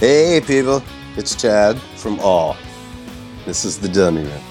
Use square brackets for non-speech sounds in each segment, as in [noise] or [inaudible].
Hey people, it's Chad from All. This is the Dummy Room.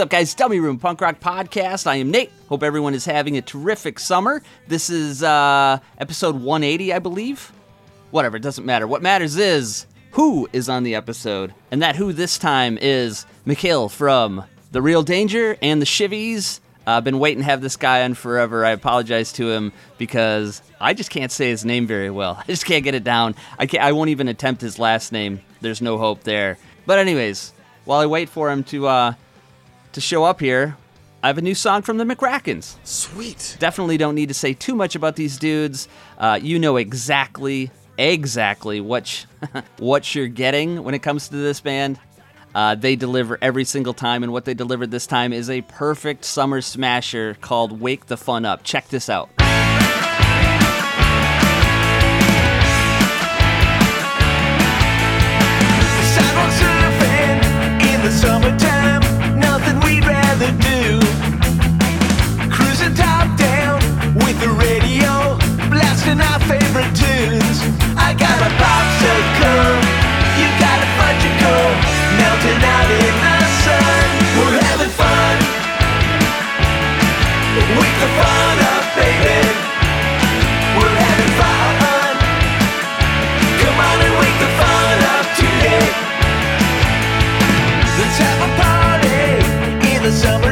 What's up, guys? Dummy Room Punk Rock Podcast. I am Nate. Hope everyone is having a terrific summer. This is uh, episode 180, I believe. Whatever, it doesn't matter. What matters is who is on the episode. And that who this time is Mikhail from The Real Danger and the Shivvies. I've been waiting to have this guy on forever. I apologize to him because I just can't say his name very well. [laughs] I just can't get it down. I, can't, I won't even attempt his last name. There's no hope there. But, anyways, while I wait for him to uh, to show up here, I have a new song from the McRackins. Sweet. Definitely don't need to say too much about these dudes. Uh, you know exactly, exactly what sh- [laughs] what you're getting when it comes to this band. Uh, they deliver every single time, and what they delivered this time is a perfect summer smasher called "Wake the Fun Up." Check this out. Sidewalk Wake the fun up, baby. We're having fun. Come on and wake the fun up today. Let's have a party in the summertime.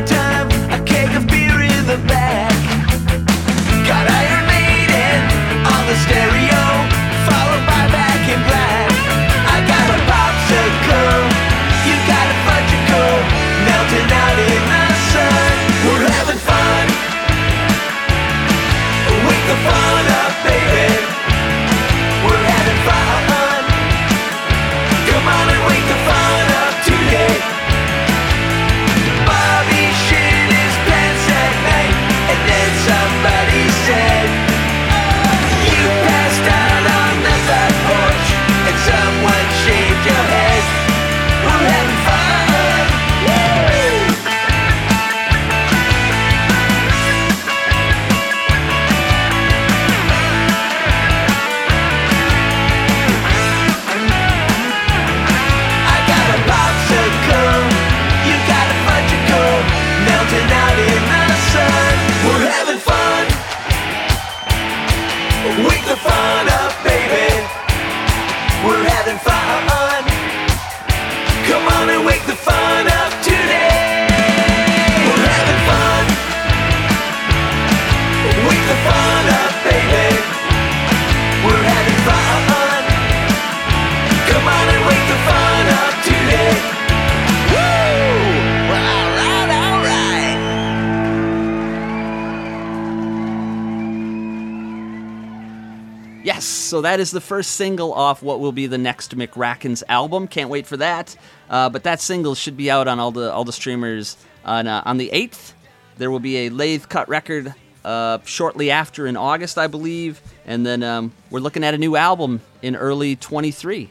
So that is the first single off what will be the next McRackins album. Can't wait for that. Uh, but that single should be out on all the all the streamers on uh, on the eighth. There will be a lathe cut record uh, shortly after in August, I believe, and then um, we're looking at a new album in early 23.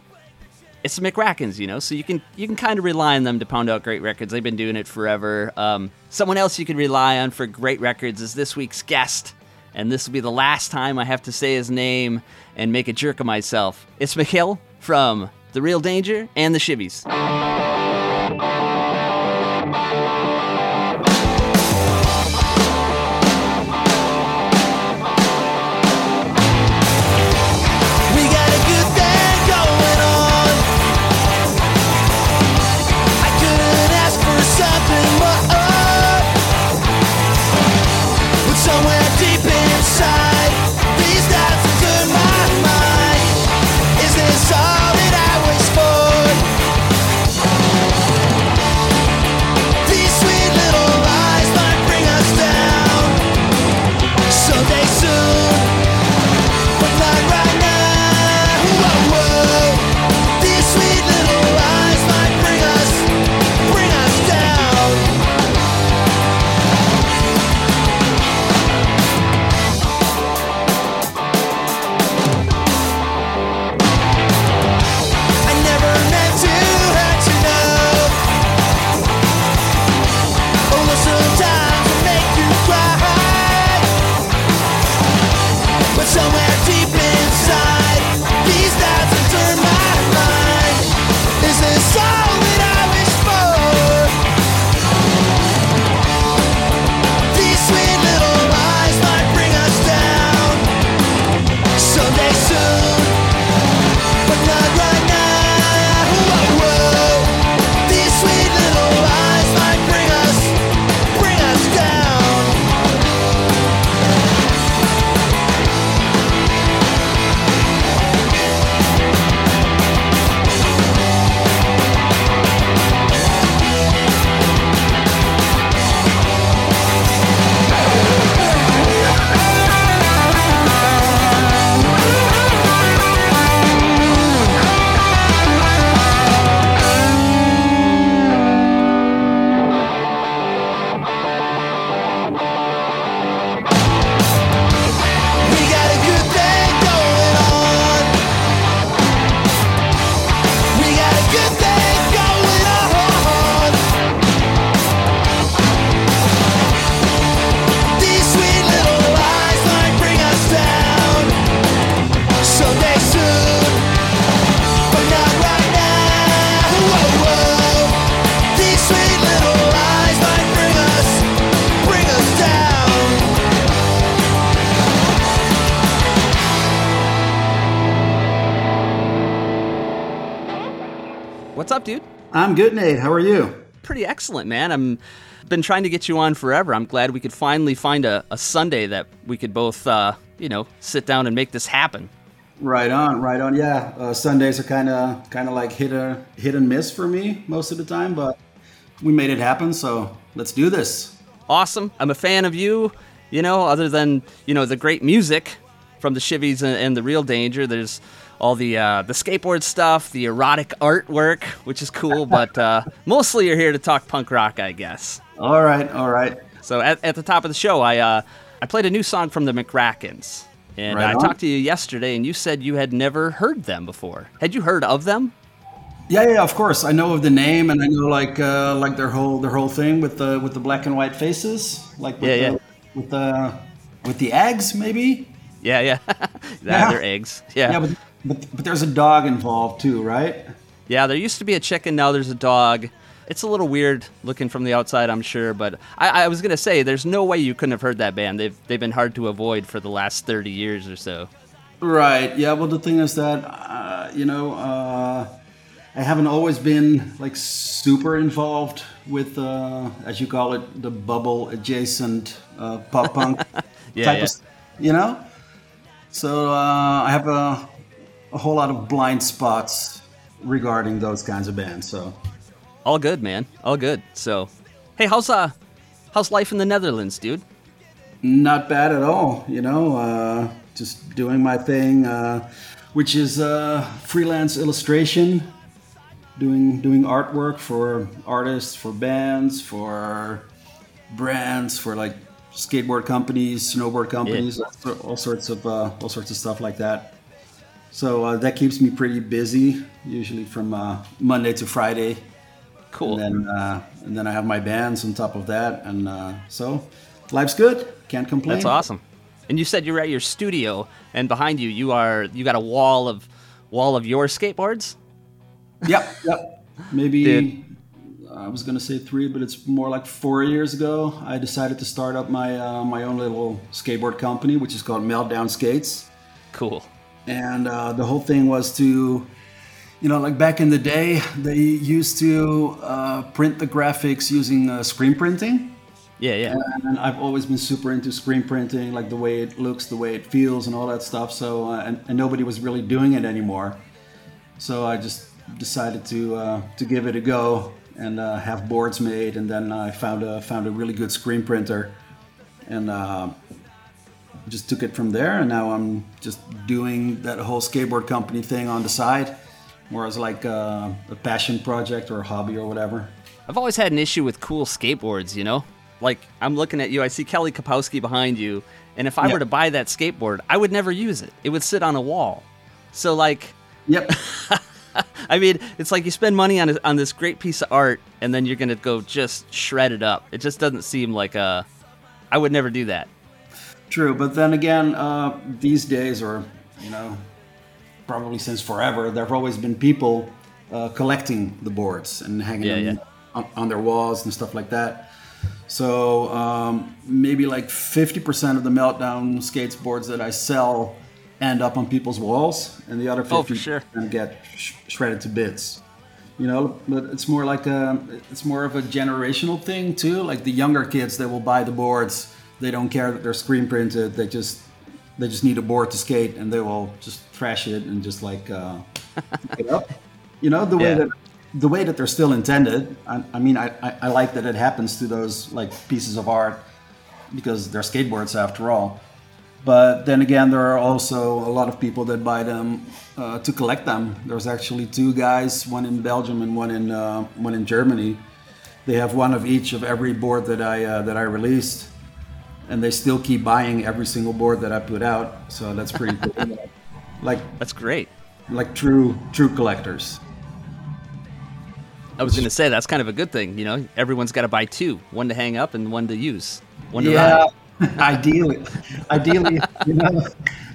It's the McRackins, you know, so you can you can kind of rely on them to pound out great records. They've been doing it forever. Um, someone else you can rely on for great records is this week's guest and this will be the last time I have to say his name and make a jerk of myself. It's Mikhail from The Real Danger and the Shivvies. Good, Nate. How are you? Pretty excellent, man. I'm been trying to get you on forever. I'm glad we could finally find a, a Sunday that we could both, uh, you know, sit down and make this happen. Right on, right on. Yeah, uh, Sundays are kind of kind of like hit a hit and miss for me most of the time, but we made it happen. So let's do this. Awesome. I'm a fan of you. You know, other than you know the great music from the Shivvies and, and the Real Danger, there's all the uh, the skateboard stuff, the erotic artwork, which is cool. [laughs] but uh, mostly you're here to talk punk rock, I guess. All right, all right. So at, at the top of the show, I uh, I played a new song from the McRackins, and Right I talked to you yesterday, and you said you had never heard them before. Had you heard of them? Yeah, yeah, of course. I know of the name, and I know like uh, like their whole their whole thing with the with the black and white faces, like with Yeah, the, yeah. with the with the eggs, maybe. Yeah, yeah. [laughs] yeah, Yeah. they're eggs. Yeah. Yeah, but, but but there's a dog involved too, right? Yeah, there used to be a chicken, now there's a dog. It's a little weird looking from the outside, I'm sure, but I, I was gonna say there's no way you couldn't have heard that band. They've they've been hard to avoid for the last thirty years or so. Right. Yeah. Well, the thing is that uh, you know uh, I haven't always been like super involved with, uh, as you call it, the bubble adjacent uh, pop punk [laughs] Yeah, type yeah. of, you know. So uh, I have a, a whole lot of blind spots regarding those kinds of bands. So All good, man. All good. So, hey, how's uh, how's life in the Netherlands, dude? not bad at all. You know, uh, just doing my thing, uh, which is uh, freelance illustration, doing doing artwork for artists, for bands, for brands, for like skateboard companies, snowboard companies, all, all sorts of uh, all sorts of stuff like that. So uh, that keeps me pretty busy, usually from uh, Monday to Friday. Cool. And then, uh, and then I have my bands on top of that, and uh, so life's good. Can't complain. That's awesome. And you said you're at your studio, and behind you, you are you got a wall of wall of your skateboards. Yep, yep. Maybe Dude. I was gonna say three, but it's more like four years ago. I decided to start up my uh, my own little skateboard company, which is called Meltdown Skates. Cool. And uh, the whole thing was to you know like back in the day they used to uh, print the graphics using uh, screen printing. Yeah, yeah. and i've always been super into screen printing like the way it looks the way it feels and all that stuff. So uh, and, and nobody was really doing it anymore. So i just decided to uh, to give it a go and uh, have boards made. And then i found a found a really good screen printer. And uh, just took it from there and now i'm just doing that whole skateboard company thing on the side more as like uh, a passion project or a hobby or whatever I've always had an issue with cool skateboards, you know? Like, I'm looking at you, I see Kelly Kapowski behind you, and if I Yeah. were to buy that skateboard, I would never use it. It would sit on a wall. So, like, yep [laughs] I mean, it's like you spend money on, a, on this great piece of art, and then you're to go just shred it up. It just doesn't seem like a. I would never do that. True but then again uh, these days or you know probably since forever there have always been people uh, collecting the boards and hanging Yeah, them yeah. On, on their walls and stuff like that so um, maybe like 50% of the meltdown skateboards that i sell end up on people's walls and the other 50% Oh, for sure. get sh- shredded to bits you know but it's more like a it's more of a generational thing too like the younger kids that will buy the boards they don't care that they're screen printed they just they just need a board to skate and they will just trash it and just like uh [laughs] it up you know the way Yeah. that the way that they're still intended i, I mean I, I i like that it happens to those like pieces of art because they're skateboards after all but then again, there are also a lot of people that buy them uh, to collect them. There's actually two guys, one in Belgium and one in uh, one in Germany. They have one of each of every board that I uh, that I released, and they still keep buying every single board that I put out. So that's pretty cool. [laughs] like That's great. like true true collectors. I was going to say that's kind of a good thing. You know, everyone's got to buy two one to hang up and one to use. One to Yeah, [laughs] ideally, ideally, you know,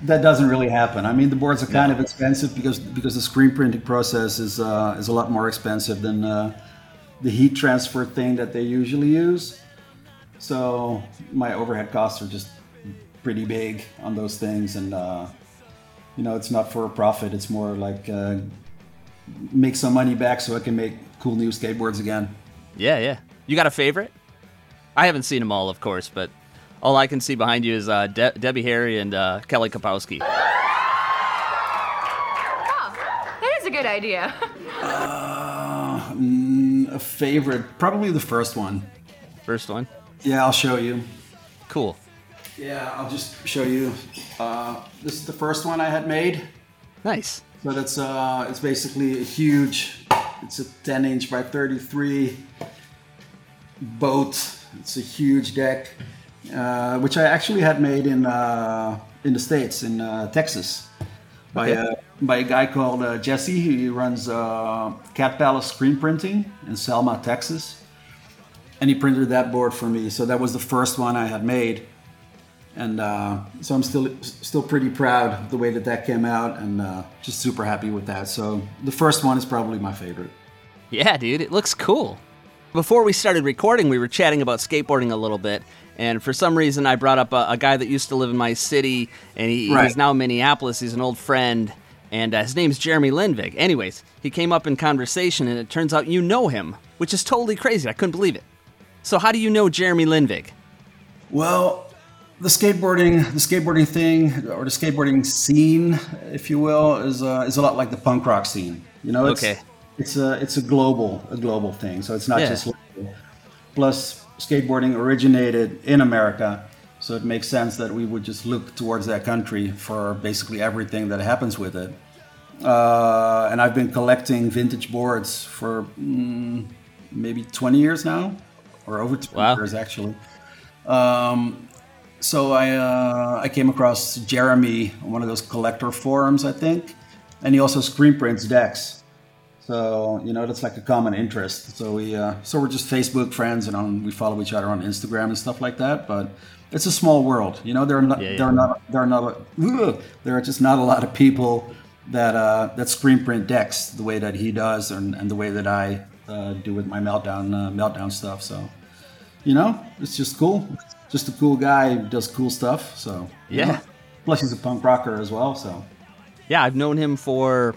that doesn't really happen. I mean, the boards are kind of expensive because because the screen printing process is uh, is a lot more expensive than uh, the heat transfer thing that they usually use. So my overhead costs are just pretty big on those things, and uh, you know, it's not for a profit. It's more like uh, make some money back so I can make cool new skateboards again. Yeah, yeah. You got a favorite? I haven't seen them all, of course, but all I can see behind you is uh, De- Debbie Harry and uh, Kelly Kapowski. Oh, that is a good idea. [laughs] A favorite, probably the first one. First one. Yeah, I'll show you. Cool. Yeah, I'll just show you. Uh, this is the first one I had made. Nice. So that's uh, it's basically a huge. It's a 10 inch by 33 boat. It's a huge deck, uh, which I actually had made in uh, in the states in uh, Texas by Okay. a by a guy called uh, Jesse. He runs uh, Cat Palace Screen Printing in Selma, Texas, and he printed that board for me. So that was the first one I had made and uh, so I'm still still pretty proud of the way that that came out, and uh, just super happy with that. So the first one is probably my favorite. Yeah, dude, it looks cool. Before we started recording, we were chatting about skateboarding a little bit, and for some reason, I brought up a, a guy that used to live in my city, and he, Right. he's now in Minneapolis. He's an old friend, and uh, his name's Jeremy Lindvig. Anyways, he came up in conversation, and it turns out you know him, which is totally crazy. I couldn't believe it. So, how do you know Jeremy Lindvig? Well, the skateboarding the skateboarding thing or the skateboarding scene, if you will, is uh, is a lot like the punk rock scene. You know, it's, Okay. It's a it's a global a global thing. So it's not Yeah. just local. Plus, skateboarding originated in America, so it makes sense that we would just look towards that country for basically everything that happens with it. Uh, and I've been collecting vintage boards for mm, maybe 20 years now, or over 20 Wow. years actually. Um, so I uh, I came across Jeremy on one of those collector forums, I think, and he also screen prints decks. So you know that's like a common interest. So we uh, so we're just Facebook friends, and on, we follow each other on Instagram and stuff like that. But it's a small world, you know. There are not Yeah, yeah. there are not there are not ugh, there are just not a lot of people that uh, that screen print decks the way that he does, and, and the way that I uh, do with my meltdown uh, meltdown stuff. So you know, it's just cool. Just a cool guy does cool stuff. So you Yeah. know. Plus, he's a punk rocker as well. So Yeah, I've known him for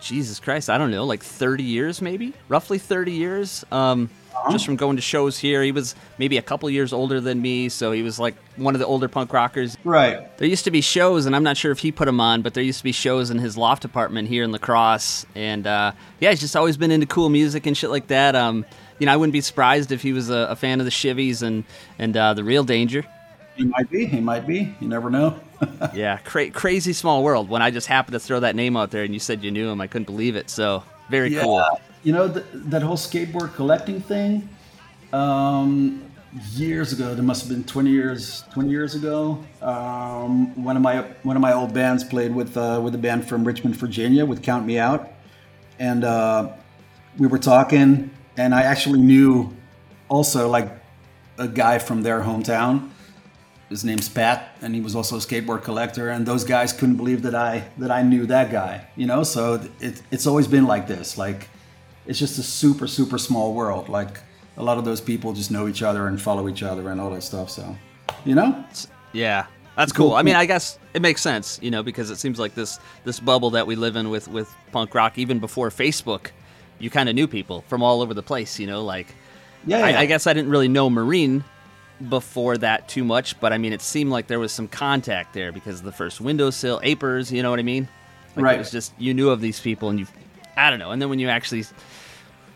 Jesus Christ, I don't know, like 30 years maybe, roughly 30 years. Um, just from going to shows here, he was maybe a couple years older than me, so he was like one of the older punk rockers. right. There used to be shows, and I'm not sure if he put them on, but there used to be shows in his loft apartment here in La Crosse, and uh, yeah, he's just always been into cool music and shit like that. Um, you know, I wouldn't be surprised if he was a, a fan of the Shivvies and and uh, the Real Danger. He might be. He might be. You never know. [laughs] Yeah, cra- crazy small world. When I just happened to throw that name out there, and you said you knew him, I couldn't believe it. So very cool. You know th- that whole skateboard collecting thing. Um, years ago, there must have been 20 years 20 years ago. Um, one of my one of my old bands played with uh, with a band from Richmond, Virginia, with Count Me Out, and uh, we were talking, and I actually knew also like a guy from their hometown. His name's Pat, and he was also a skateboard collector. And those guys couldn't believe that I that I knew that guy. You know, so it, it's always been like this. Like, it's just a super super small world. Like a lot of those people just know each other and follow each other and all that stuff. So, you know, Yeah, that's Cool. cool. I mean, I guess it makes sense, you know, because it seems like this this bubble that we live in with with punk rock, even before Facebook, you kind of knew people from all over the place, you know. Like, yeah, yeah. I, I guess I didn't really know Marine before that too much, but I mean, it seemed like there was some contact there because of the first windowsill, apers, you know what I mean? Like Right. It was just you knew of these people, and you, I don't know. And then when you actually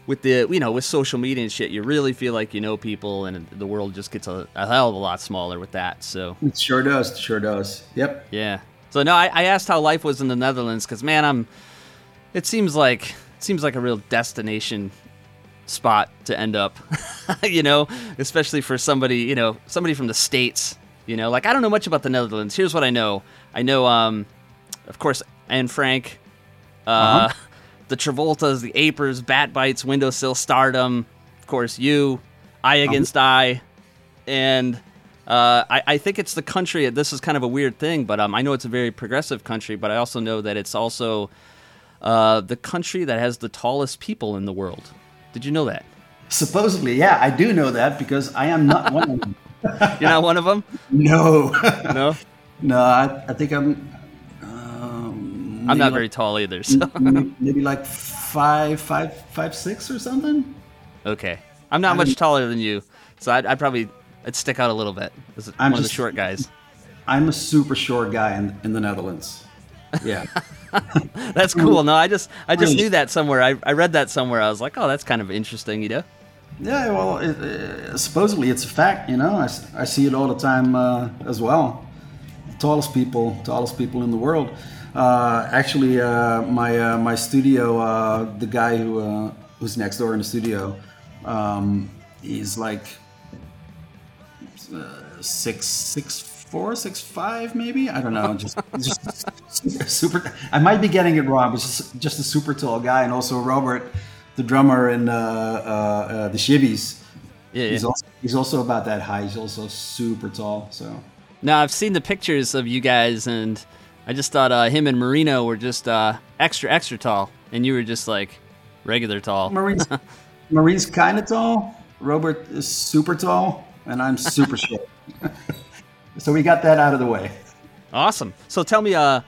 with the you know with social media and shit, you really feel like you know people, and the world just gets a, a hell of a lot smaller with that. So. it sure does. It sure does. Yep. Yeah. So no, I, I asked how life was in the Netherlands because man, I'm. It seems like it seems like a real destination spot to end up, [laughs] you know, especially for somebody you know somebody from the states. You know, like I don't know much about the Netherlands. Here's what I know. I know, um, of course, Anne Frank, uh, the Travoltas, the Apers, Bat Bites, Windowsill, Stardom. Of course, you, Eye Against Eye, and uh, I, I think it's the country. This is kind of a weird thing, but um, I know it's a very progressive country. But I also know that it's also uh, the country that has the tallest people in the world. Did you know that? Supposedly, yeah, I do know that because I am not one of them. [laughs] You're not one of them. [laughs] No. No. [laughs] No, I, I think I'm um, I'm not like- very tall either. So maybe, like five, five, five, six or something. okay, I'm not much taller than you, so I'd, I'd probably I'd stick out a little bit as I'm one of the short guys. I'm a super short guy in, in the Netherlands. Yeah. [laughs] That's cool. No, I just I just knew that somewhere. I, I read that somewhere. I was like, oh, that's kind of interesting, you know. Yeah, well, it, uh, supposedly it's a fact, you know. I, I see it all the time uh, as well. The tallest people, tallest people in the world. Uh, actually, uh, my uh, my studio, uh, the guy who uh, who's next door in the studio, um, he's like uh, six six four, six five, maybe. I don't know. Just [laughs] just super. I might be getting it wrong, but just just a super tall guy, and also Robert, the drummer in uh, uh, uh, the Shivvies. Yeah, He's yeah. also he's also about that high. He's also super tall. So Now I've seen the pictures of you guys, and I just thought uh, him and Marino were just uh, extra extra tall, and you were just like regular tall. Marine's [laughs] Marine's kind of tall. Robert is super tall, and I'm super [laughs] short. [laughs] so we got that out of the way. Awesome. So tell me, uh,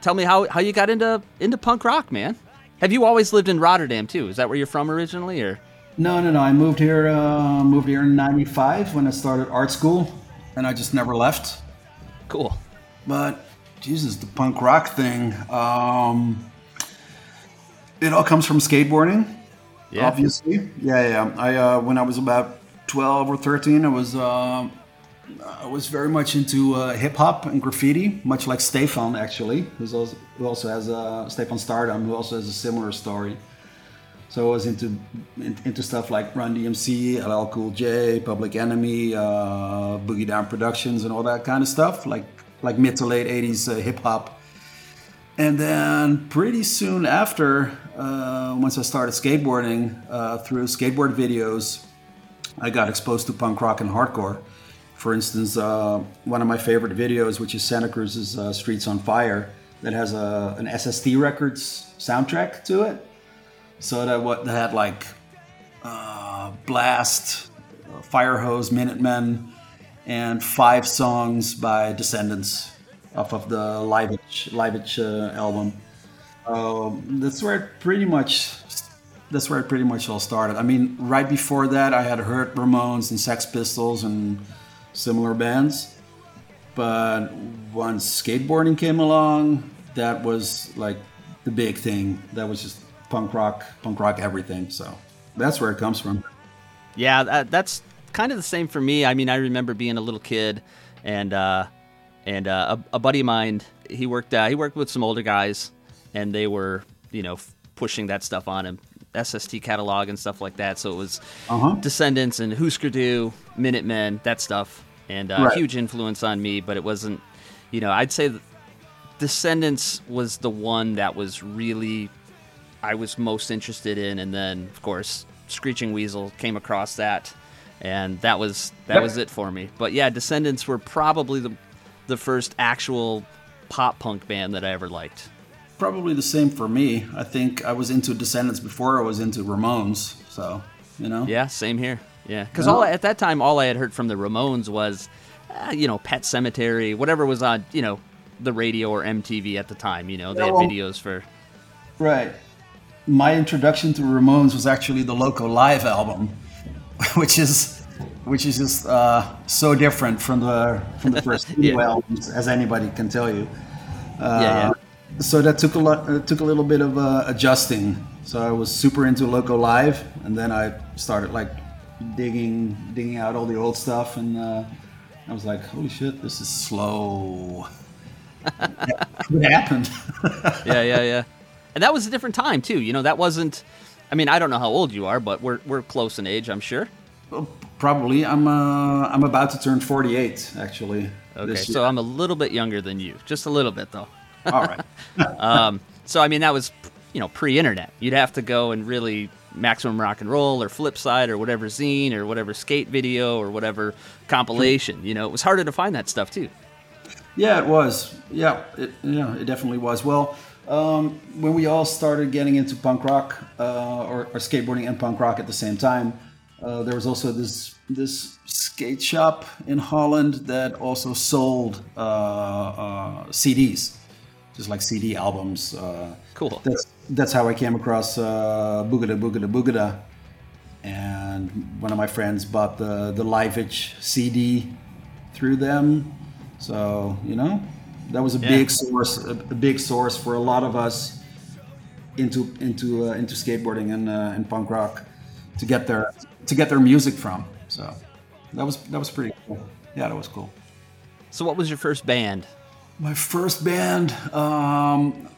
tell me how, how you got into into punk rock, man. Have you always lived in Rotterdam too? Is that where you're from originally, or? No, no, no. I moved here. Uh, moved here in '95 when I started art school, and I just never left. Cool. But Jesus, the punk rock thing. Um, it all comes from skateboarding. Yeah. Obviously, yeah, yeah. I uh, when I was about twelve or thirteen, I was uh, I was very much into uh, hip hop and graffiti, much like Stefan actually, who's also, who also has uh, Stefan Stardom, who also has a similar story. So I was into in- into stuff like Run DMC, LL Cool J, Public Enemy, uh, Boogie Down Productions, and all that kind of stuff, like like mid to late '80s uh, hip hop. And then pretty soon after, uh, once I started skateboarding uh, through skateboard videos, I got exposed to punk rock and hardcore. For instance, uh, one of my favorite videos, which is Santa Cruz's uh, "Streets on Fire," that has a, an SST Records soundtrack to it. So that what that had like uh, Blast, uh, Firehose, Minutemen, and five songs by Descendents off of the Liveage Liveage uh, album. Um, that's where it pretty much that's where it pretty much all started. I mean, right before that, I had heard Ramones and Sex Pistols and similar bands, but once skateboarding came along, that was like the big thing. That was just punk rock, punk rock everything. So that's where it comes from. Yeah, that, that's kind of the same for me. I mean, I remember being a little kid, and uh, and uh, a, a buddy of mine, he worked uh, he worked with some older guys, and they were you know f- pushing that stuff on him, SST catalog and stuff like that. So it was Uh-huh. Descendents and Husker Du, Minutemen, that stuff, and uh, Right. huge influence on me. But it wasn't, you know, I'd say Descendents was the one that was really I was most interested in, and then of course Screeching Weasel came across that, and that was that was it for me. But yeah, Descendents were probably the the first actual pop punk band that I ever liked. Probably the same for me. I think I was into Descendents before I was into Ramones. So you know. Yeah, same here. Yeah, because Yeah. all at that time, all I had heard from the Ramones was, uh, you know, Pet Sematary, whatever was on, you know, the radio or MTV at the time. You know, they Yeah, had videos for. Right. My introduction to Ramones was actually the Loco Live album, [laughs] which is which is just uh, so different from the from the first [laughs] Yeah. albums, as anybody can tell you. yeah, yeah. So that took a lot, uh, took a little bit of uh, adjusting. So I was super into Loco Live, and then I started like digging digging out all the old stuff, and uh, I was like, "Holy shit, this is slow." [laughs] what happened? yeah, yeah, yeah. And that was a different time too. You know, that wasn't. I mean, I don't know how old you are, but we're we're close in age, I'm sure. Well, Probably. I'm uh, I'm about to turn 48 actually. Okay, so. I'm a little bit younger than you, just a little bit though. all right. [laughs] Um, so I mean, that was you know pre-internet. You'd have to go and really maximum rock and roll or Flipside or whatever zine or whatever skate video or whatever compilation. You know, it was harder to find that stuff too. Yeah, it was. Yeah, it, yeah, it definitely was. Well, um, when we all started getting into punk rock uh, or, or skateboarding and punk rock at the same time, uh, there was also this this skate shop in Holland that also sold uh, uh, CDs. just like CD albums. Uh, Cool. That's that's how I came across uh, Boogada Boogada Boogada, and one of my friends bought the the Liveage CD through them. So you know, that was a Yeah. big source, a, a big source for a lot of us into into uh, into skateboarding and uh, and punk rock to get their to get their music from. So that was that was pretty cool. Yeah, that was cool. So, what was your first band? My first band. Um,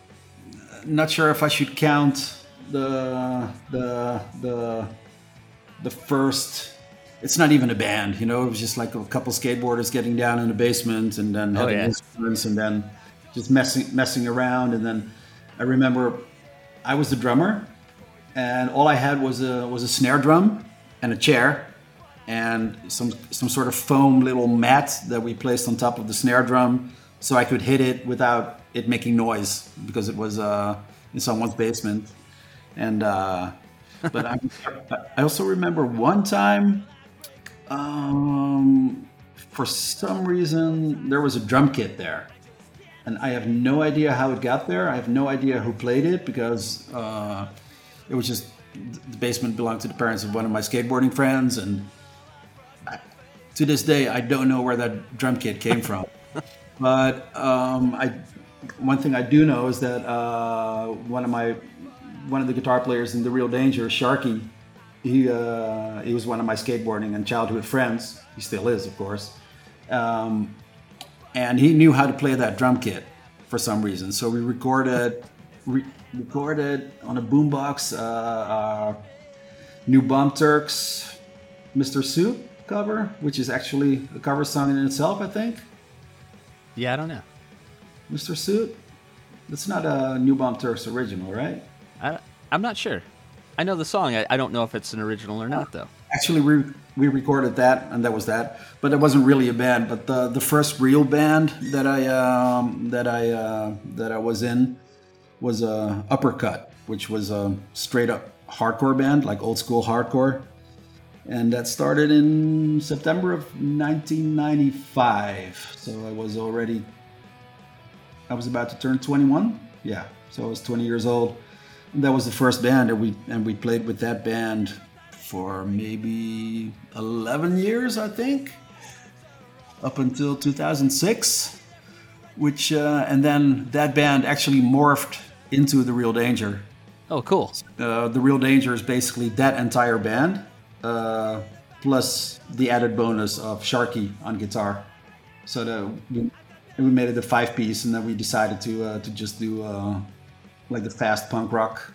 not sure if I should count the the the the first. It's not even a band, you know. It was just like a couple skateboarders getting down in the basement and then Oh, having yeah. instruments and then just messing messing around. And then I remember I was the drummer, and all I had was a was a snare drum and a chair and some some sort of foam little mat that we placed on top of the snare drum so I could hit it without it making noise because it was uh, in someone's basement. And uh, but I, [laughs] I also remember one time, um, for some reason there was a drum kit there, and I have no idea how it got there. I have no idea who played it because uh, it was just the basement belonged to the parents of one of my skateboarding friends, and I, to this day I don't know where that drum kit came from. [laughs] but um, I, one thing I do know is that uh, one of my one of the guitar players in the Real Danger, Sharky, he uh, he was one of my skateboarding and childhood friends. He still is, of course. Um, and he knew how to play that drum kit for some reason. So we recorded re- recorded on a boombox uh, uh, New Bomb Turks, Mr. Suit cover, which is actually a cover song in itself, I think. Yeah, I don't know. Mr. Suit. That's not a New Bomb Turks original, right? I, I'm not sure. I know the song. I, I don't know if it's an original or not, though. Actually, we, we recorded that, and that was that. But it wasn't really a band. But the, the first real band that I um, that I uh, that I was in was uh, Uppercut, which was a straight up hardcore band, like old school hardcore. And that started in September of 1995. So I was already, I was about to turn 21. Yeah, so I was 20 years old. That was the first band, and we and we played with that band for maybe 11 years, I think, up until 2006. Which uh, and then that band actually morphed into the Real Danger. Oh, cool. Uh, the Real Danger is basically that entire band, uh, plus the added bonus of Sharky on guitar. So the, we, we made it a five piece, and then we decided to uh, to just do uh, like the fast punk rock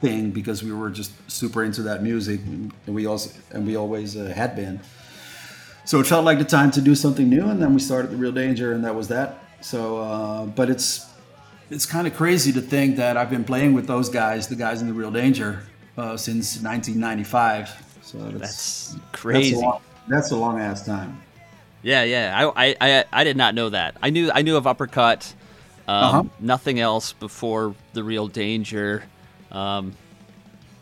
thing because we were just super into that music, and we also and we always uh, had been. So it felt like the time to do something new, and then we started the Real Danger, and that was that. So, uh, but it's it's kind of crazy to think that I've been playing with those guys, the guys in the Real Danger, uh, since 1995. So that's That's crazy. That's a long, that's a long ass time. Yeah, yeah. I, I, I, I did not know that. I knew I knew of Uppercut. Um, Uh-huh. Nothing else before the Real Danger. Um,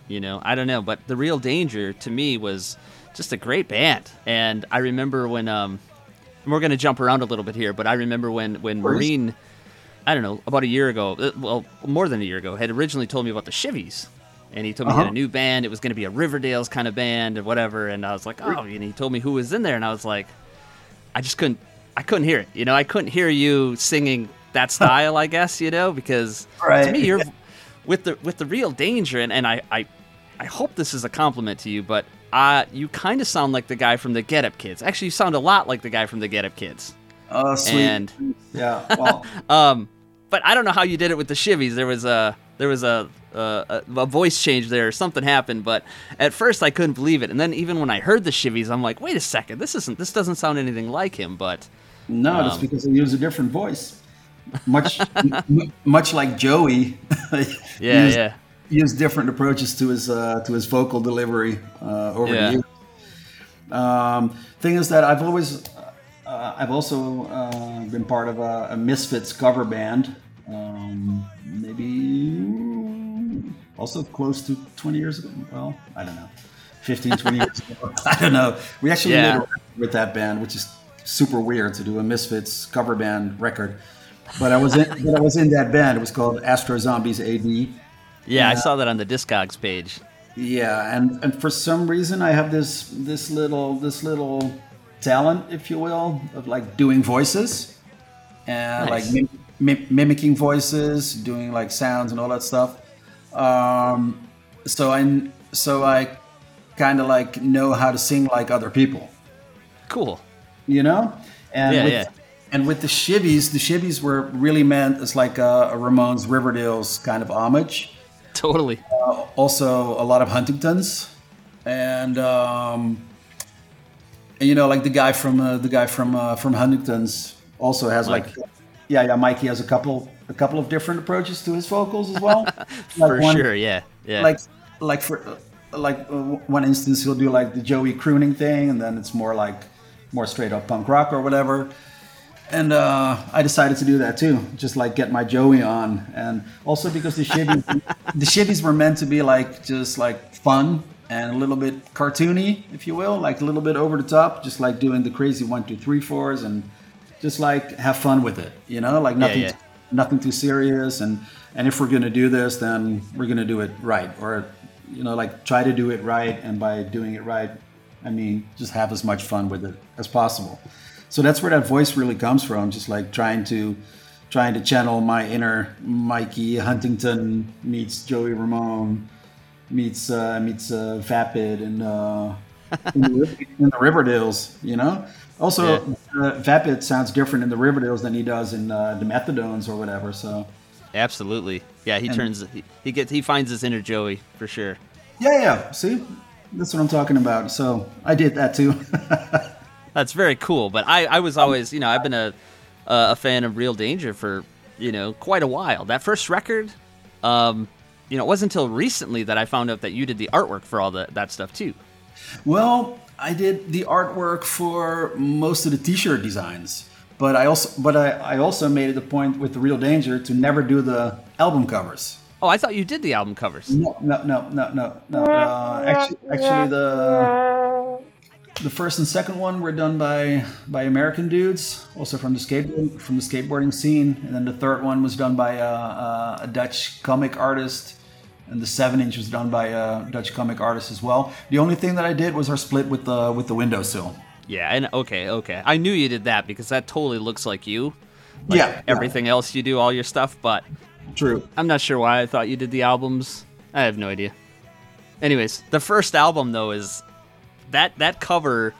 you know, I don't know, but the Real Danger to me was just a great band. And I remember when um, and we're gonna jump around a little bit here, but I remember when when. Marine, I don't know, about a year ago, uh, well, more than a year ago, had originally told me about the Shivvies. And he told me he had Uh-huh. a new band. It was going to be a Riverdales kind of band or whatever. And I was like, oh, and he told me who was in there. And I was like, I just couldn't I couldn't hear it. You know, I couldn't hear you singing that style, I guess, you know, because to me you're [laughs] with the with the real danger and, and I, I I hope this is a compliment to you, but uh you kind of sound like the guy from the Get Up Kids. Actually, you sound a lot like the guy from the Get Up Kids. Oh, sweet. And [laughs] yeah, well, [laughs] um but I don't know how you did it with the shivvies. There was a there was a a, a voice change there, or something happened. But at first, I couldn't believe it, and then even when I heard the shivvies, I'm like, wait a second, this isn't this doesn't sound anything like him. But no, Um, because I use a different voice. Much, m- much like Joey. [laughs] yeah, used, yeah, Used different approaches to his uh, to his vocal delivery uh, over Yeah. the years. Um, thing is that I've always, uh, I've also uh, been part of a, a Misfits cover band. Um, maybe also close to 20 years ago. Well, I don't know, 15, 20 years ago. [laughs] I don't know. We actually Yeah. made a record with that band, which is super weird to do a Misfits cover band record. But I was in but I was in that band. It was called Astro Zombies AD. Yeah, I saw that on the Discogs page. Yeah, and and for some reason I have this this little this little talent, if you will, of like doing voices and Nice. like mim- mim- mimicking voices, doing like sounds and all that stuff. Um, so I so I kind of like know how to sing like other people, Cool. you know. And Yeah, with, yeah. And with the shivvies, the shivvies were really meant as like a, a Ramones Riverdales kind of homage Totally. also a lot of Huntingtons, and um, and, you know, like the guy from uh, the guy from uh, from Huntingtons also has Mike. like, yeah, yeah, Mikey has a couple a couple of different approaches to his vocals as well. [laughs] For one- sure, yeah. Yeah. Like like for uh, like uh, one instance, he'll do like the Joey crooning thing, and then it's more like more straight up punk rock or whatever. And uh, I decided to do that too, just like get my Joey on, and also because the shivvies, [laughs] the shivvies were meant to be like just like fun and a little bit cartoony, if you will, like a little bit over the top, just like doing the crazy one, two, three, fours, and just like have fun with it, you know, like nothing, yeah. nothing too serious. And and if we're gonna do this, then we're gonna do it right, or you know, like try to do it right, and by doing it right, I mean just have as much fun with it as possible. So that's where that voice really comes from, just like trying to trying to channel my inner Mikey Huntington meets Joey Ramone meets uh, meets uh, Vapid and uh, in, the, in the Riverdales, you know. Also, uh, Vapid sounds different in the Riverdales than he does in uh, the Methadones or whatever. So Absolutely. Yeah, he And- turns he, he gets he finds his inner Joey for sure. yeah, yeah. See, that's what I'm talking about. So I did that too. [laughs] That's very cool. But I, I was always, you know, I've been a a a fan of Real Danger for, you know, quite a while. That first record, um, you know, it wasn't until recently that I found out that you did the artwork for all the, that stuff too. Well, I did the artwork for most of the T-shirt designs, but I also but I, I also made it a point with the Real Danger to never do the album covers. Oh, I thought you did the album covers. No, no, no, no, no, no. Uh, actually, actually, the the first and second one were done by by American dudes, also from the skateboard from the skateboarding scene, and then the third one was done by uh, uh, a Dutch comic artist, and the seven inch was done by a Dutch comic artist as well. The only thing that I did was our split with the with the windowsill. Yeah, and okay, okay. I knew you did that because that totally looks like you. Like yeah, Everything else you do, all your stuff, but true. I'm not sure why I thought you did the albums. I have no idea. Anyways, the first album though is that that cover.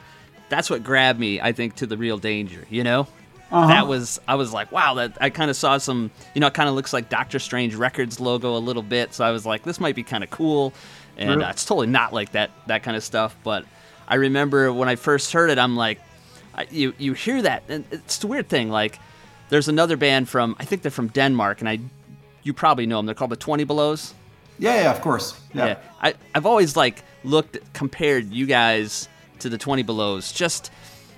That's what grabbed me, I think, to the real danger. You know, Uh-huh. that was I was like, wow, that I kind of saw some. You know, it kind of looks like Doctor Strange Records logo a little bit. So I was like, this might be kind of cool, and uh, it's totally not like that that kind of stuff. But I remember when I first heard it, I'm like, I, you you hear that, and it's the weird thing. Like, there's another band from I think they're from Denmark, and I you probably know them. They're called the Twenty Belows. Yeah, yeah, of course. Yeah. Yeah, I, I've always like looked compared you guys to the Twenty Belows. Just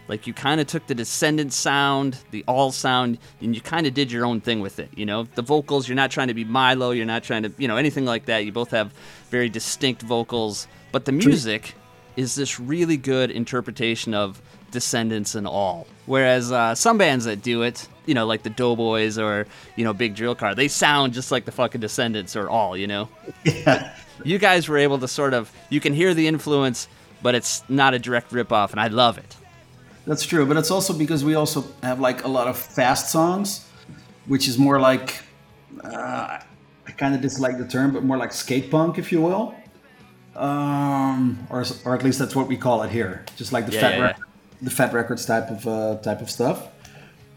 like you kind of took the Descendant sound, the All sound, and you kind of did your own thing with it. You know, the vocals. You're not trying to be Milo. You're not trying to, you know, anything like that. You both have very distinct vocals, but the music is this really good interpretation of Descendents and All. Whereas uh, some bands that do it, you know, like the Doughboys or you know Big Drill Car, they sound just like the fucking Descendents or All. You know [laughs] Yeah. you guys were able to sort of you can hear the influence but it's not a direct rip off and i love it That's true, but it's also because we also have like a lot of fast songs, which is more like uh, I kind of dislike the term, but more like skate punk, if you will, um, or or at least that's what we call it here, just like the Yeah, fat yeah, the fat records type of uh, type of stuff.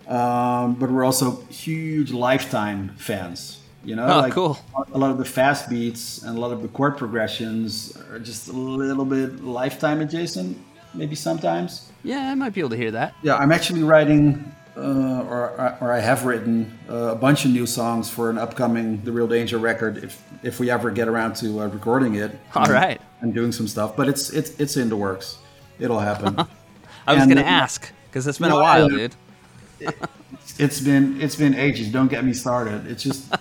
Um, but we're also huge Lifetime fans. You know, Oh, like cool. a lot of the fast beats and a lot of the chord progressions are just a little bit Lifetime adjacent, maybe sometimes. yeah i might be able to hear that Yeah, I'm actually writing, uh, or or I have written uh, a bunch of new songs for an upcoming The Real Danger record. If if we ever get around to uh, recording it, All and- right. and doing some stuff, but it's it's it's in the works. It'll happen. [laughs] i was gonna uh, ask because it's been a while dude [laughs] it's been it's been ages. Don't get me started. It's just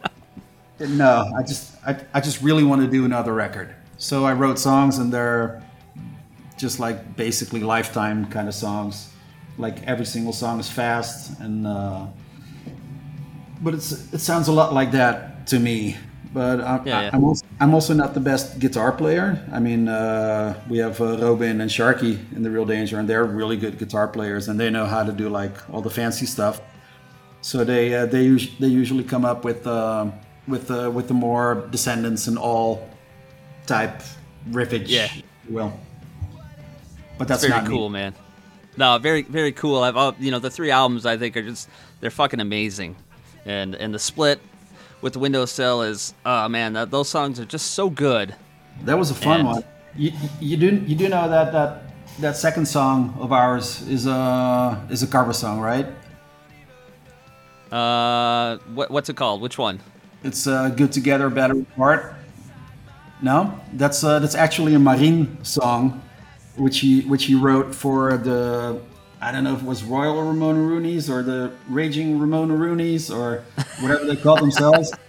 [laughs] no. I just I, I just really want to do another record. So I wrote songs, and they're just like basically lifetime kind of songs. Like every single song is fast, and uh, but it's it sounds a lot like that to me. But I'm, Yeah, yeah. I'm, also, I'm also not the best guitar player. I mean, uh, we have uh, Robin and Sharky in the Real Danger, and they're really good guitar players, and they know how to do like all the fancy stuff. So they uh, they us- they usually come up with uh, with uh, with the more Descendents and all type riffage. Yeah. will. But that's very not me. cool, man. No, very very cool. I've all, you know the three albums I think are just they're fucking amazing, and and the split with the Windowsill is oh man that, those songs are just so good. That was a fun And- one. You, you do you do know that that that second song of ours is a is a cover song, right? Uh, what what's it called? Which one? It's uh, "Good Together, Better Apart." No, that's uh, that's actually a Marien song, which he which he wrote for the I don't know if it was Royal Ramona Roonies or the Raging Ramona Roonies or whatever they called themselves. [laughs]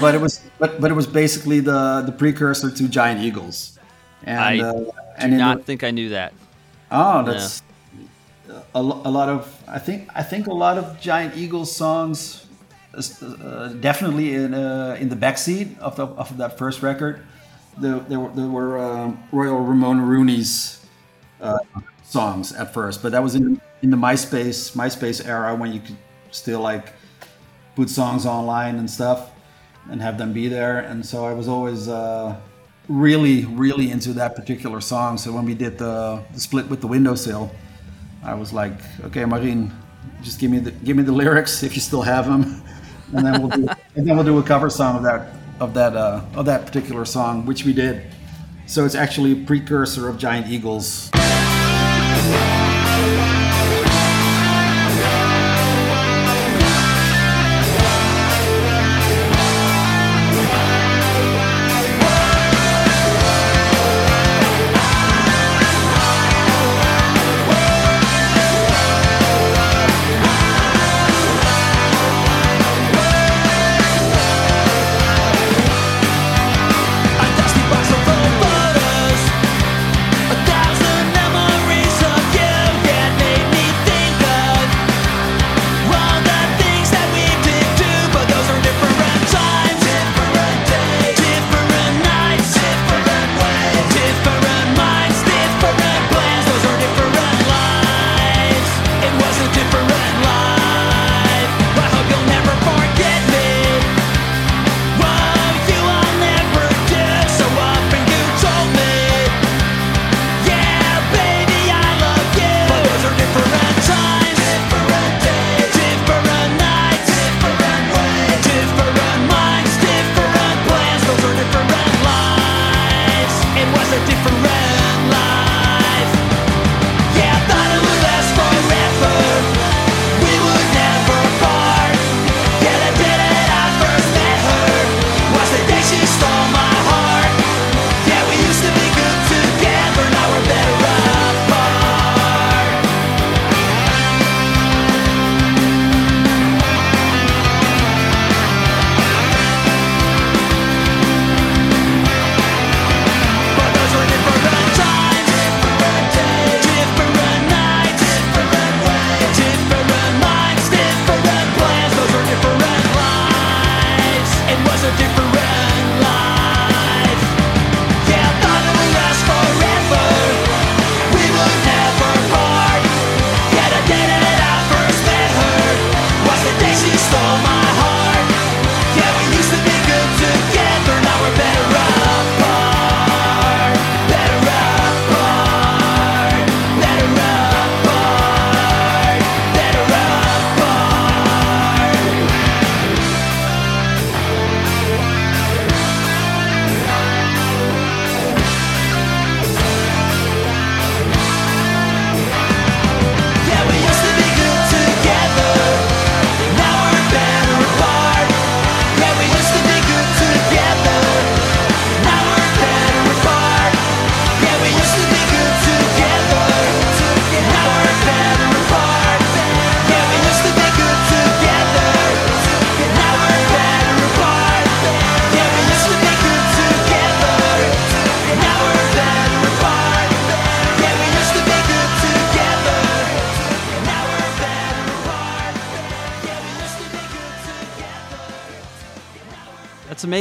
But it was but but it was basically the the precursor to Giant Eagles. And I uh, Do and in the- not think I knew that. Oh, that's a, a lot of. I think I think a lot of Giant Eagles songs, uh, definitely in uh, in the backseat of the, of that first record. There, there were, there were um, Royal Ramona Rooney's uh, songs at first, but that was in in the MySpace MySpace era when you could still like put songs online and stuff and have them be there. And so I was always uh, really, really into that particular song. So when we did the, the split with the windowsill, I was like, okay, Marien, just give me the give me the lyrics if you still have them, [laughs] and then we'll do and then we'll do a cover song of that of that uh, of that particular song, which we did. So it's actually a precursor of Giant Eagles. A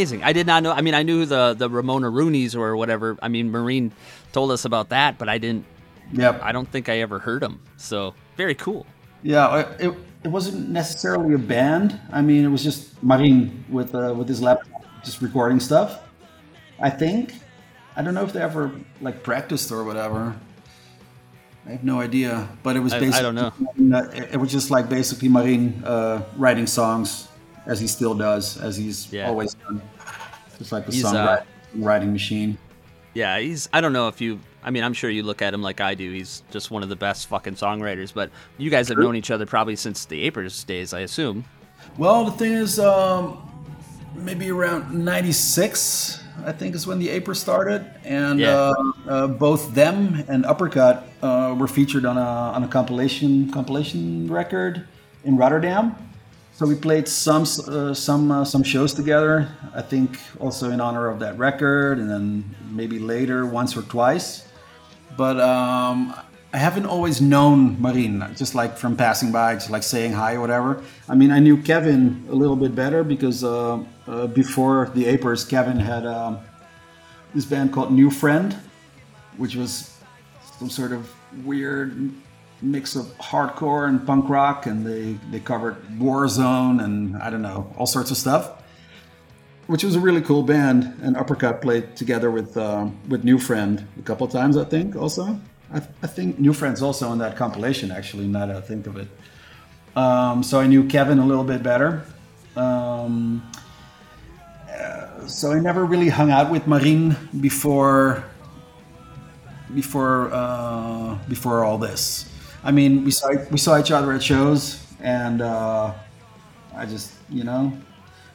amazing. I did not know. I mean, I knew the the Ramona Rooney's or whatever. I mean, Marien told us about that, but I didn't. Yep. I don't think I ever heard them. So very cool. Yeah, it, it wasn't necessarily a band. I mean, it was just Marien with uh, with his laptop, just recording stuff. I think. I don't know if they ever like practiced or whatever. I have no idea, but it was I- I basically. don't know. It was just like basically Marien uh, writing songs, as he still does, as he's Yeah. always done. Just like the He's, uh, songwriting writing machine. Yeah, he's. I don't know if you. I mean, I'm sure you look at him like I do. He's just one of the best fucking songwriters. But you guys have known each other probably since the Apers days, I assume. Well, the thing is, um, maybe around '96, I think, is when the Aper started, and Yeah. uh, uh, both them and Uppercut uh, were featured on a on a compilation compilation record in Rotterdam. So we played some uh, some uh, some shows together. I think also in honor of that record, and then maybe later once or twice. But um, I haven't always known Marien, just like from passing by, just like saying hi or whatever. I mean, I knew Kevin a little bit better because uh, uh, before the Apers, Kevin had um, this band called New Friend, which was some sort of weird mix of hardcore and punk rock, and they, they covered Warzone and I don't know, all sorts of stuff which was a really cool band. And Uppercut played together with um, with New Friend a couple times, I think. Also, I, I think New Friend's also on that compilation. Actually, now that I think of it. Um, so I knew Kevin a little bit better. Um, uh, so I never really hung out with Marien before before uh, before all this. I mean, we saw we saw each other at shows, and uh, I just you know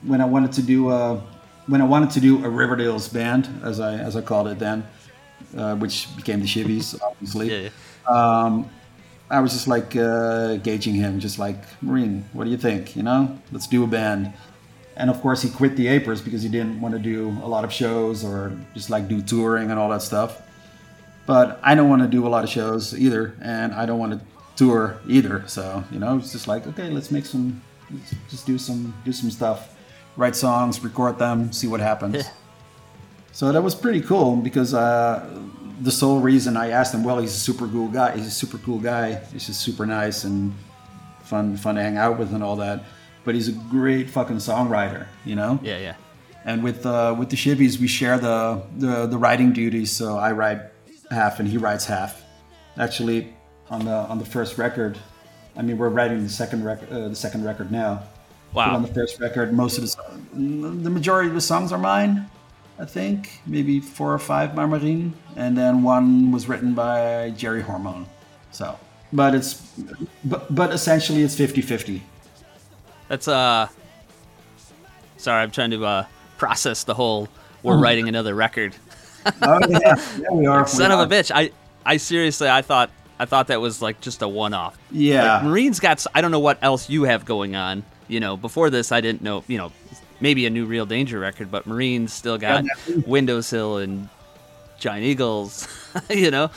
when I wanted to do a when I wanted to do a Riverdales band, as I as I called it then, uh, which became the Shivvies, obviously. Yeah, Um, I was just like uh, gauging him, just like Marien. What do you think? You know, let's do a band. And of course, he quit the Apers because he didn't want to do a lot of shows or just like do touring and all that stuff. But I don't want to do a lot of shows either, and I don't want to tour either. So you know, it's just like okay, let's make some, let's just do some do some stuff, write songs, record them, see what happens. So that was pretty cool because uh, the sole reason I asked him, well, he's a super cool guy. He's a super cool guy. He's just super nice and fun, fun to hang out with and all that. But he's a great fucking songwriter, you know. Yeah, yeah. And with uh, with the Shivvies, we share the, the the writing duties. So I write half and he writes half. Actually, on the on the first record, I mean, we're writing the second record uh, the second record now. But Wow. on the first record, most of the the majority of the songs are mine. I think maybe four or five by Marien, and then one was written by Jerry Hormone. So, but it's but, but essentially it's 50-50. That's uh. Sorry, I'm trying to uh process the whole. We're writing another record. Oh yeah, yeah we are. Son we of a bitch! I I seriously I thought I thought that was like just a one-off. Yeah. Like, Marien's got. I don't know what else you have going on. You know, before this, I didn't know. You know, maybe a new Real Danger record, but Marien's still got Yeah. Windowsill and Giant Eagles. [laughs] you know,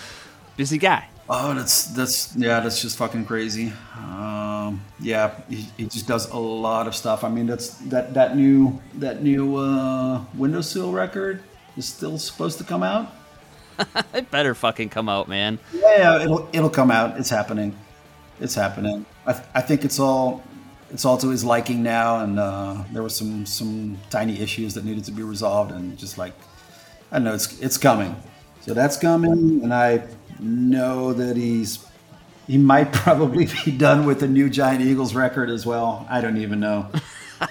busy guy. Oh, that's that's yeah, that's just fucking crazy. Um, yeah, he, he just does a lot of stuff. I mean, that's that that new that new uh, Windowsill record is still supposed to come out. [laughs] It better fucking come out, man. Yeah, it'll it'll come out. It's happening. It's happening. I, th- I think it's all it's all to his liking now, and uh, there were some some tiny issues that needed to be resolved, and just like I don't know, it's it's coming. So that's coming, and I know that he's he might [laughs] probably be done with the new Giant Eagles record as well. I don't even know. [laughs]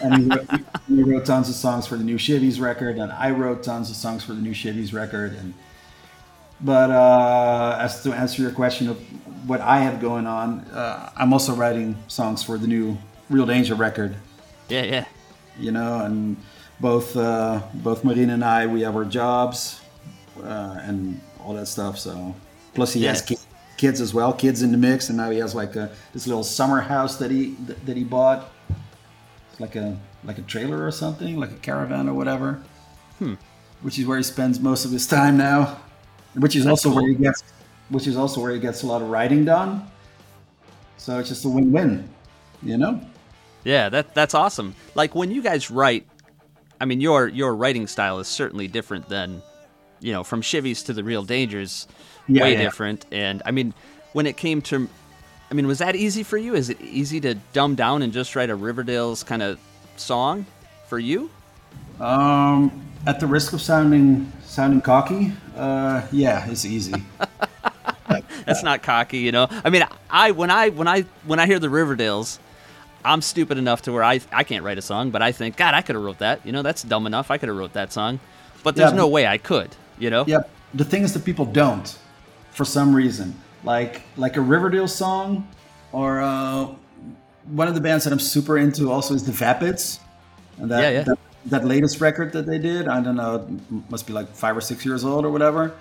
and he wrote, he wrote tons of songs for the new Shivvies record, and I wrote tons of songs for the new Shivvies record, and but uh, as to answer your question of what I have going on, uh, I'm also writing songs for the new Real Danger record. Yeah, yeah. You know, and both uh, both Marien and I, we have our jobs uh, and all that stuff. So plus he has Yeah. ki- kids as well, kids in the mix, and now he has like a, this little summer house that he that, he bought, like a like a trailer or something, like a caravan or whatever. Hmm. Which is where he spends most of his time now. Which is That's also where he gets which is also where he gets a lot of writing done. So it's just a win-win, you know? Yeah, that that's awesome. Like when you guys write, I mean, your your writing style is certainly different than, you know, from Shivvies to the Real Dangers, Yeah, way yeah. different. And I mean, when it came to, I mean, was that easy for you? Is it easy to dumb down and just write a Riverdales kind of song for you? Um, at the risk of sounding sounding cocky, uh, yeah, it's easy. [laughs] That's not cocky, you know. I mean, I when I when I when I hear the Riverdales, I'm stupid enough to where I I can't write a song, but I think God, I could have wrote that. You know, that's dumb enough. I could have wrote that song, but there's Yeah, no way I could. You know. yeah, the thing is that people don't, for some reason. Like like a Riverdale song, or uh, one of the bands that I'm super into also is the Vapids, and that, Yeah, yeah. that that latest record that they did. I don't know, it must be like five or six years old or whatever.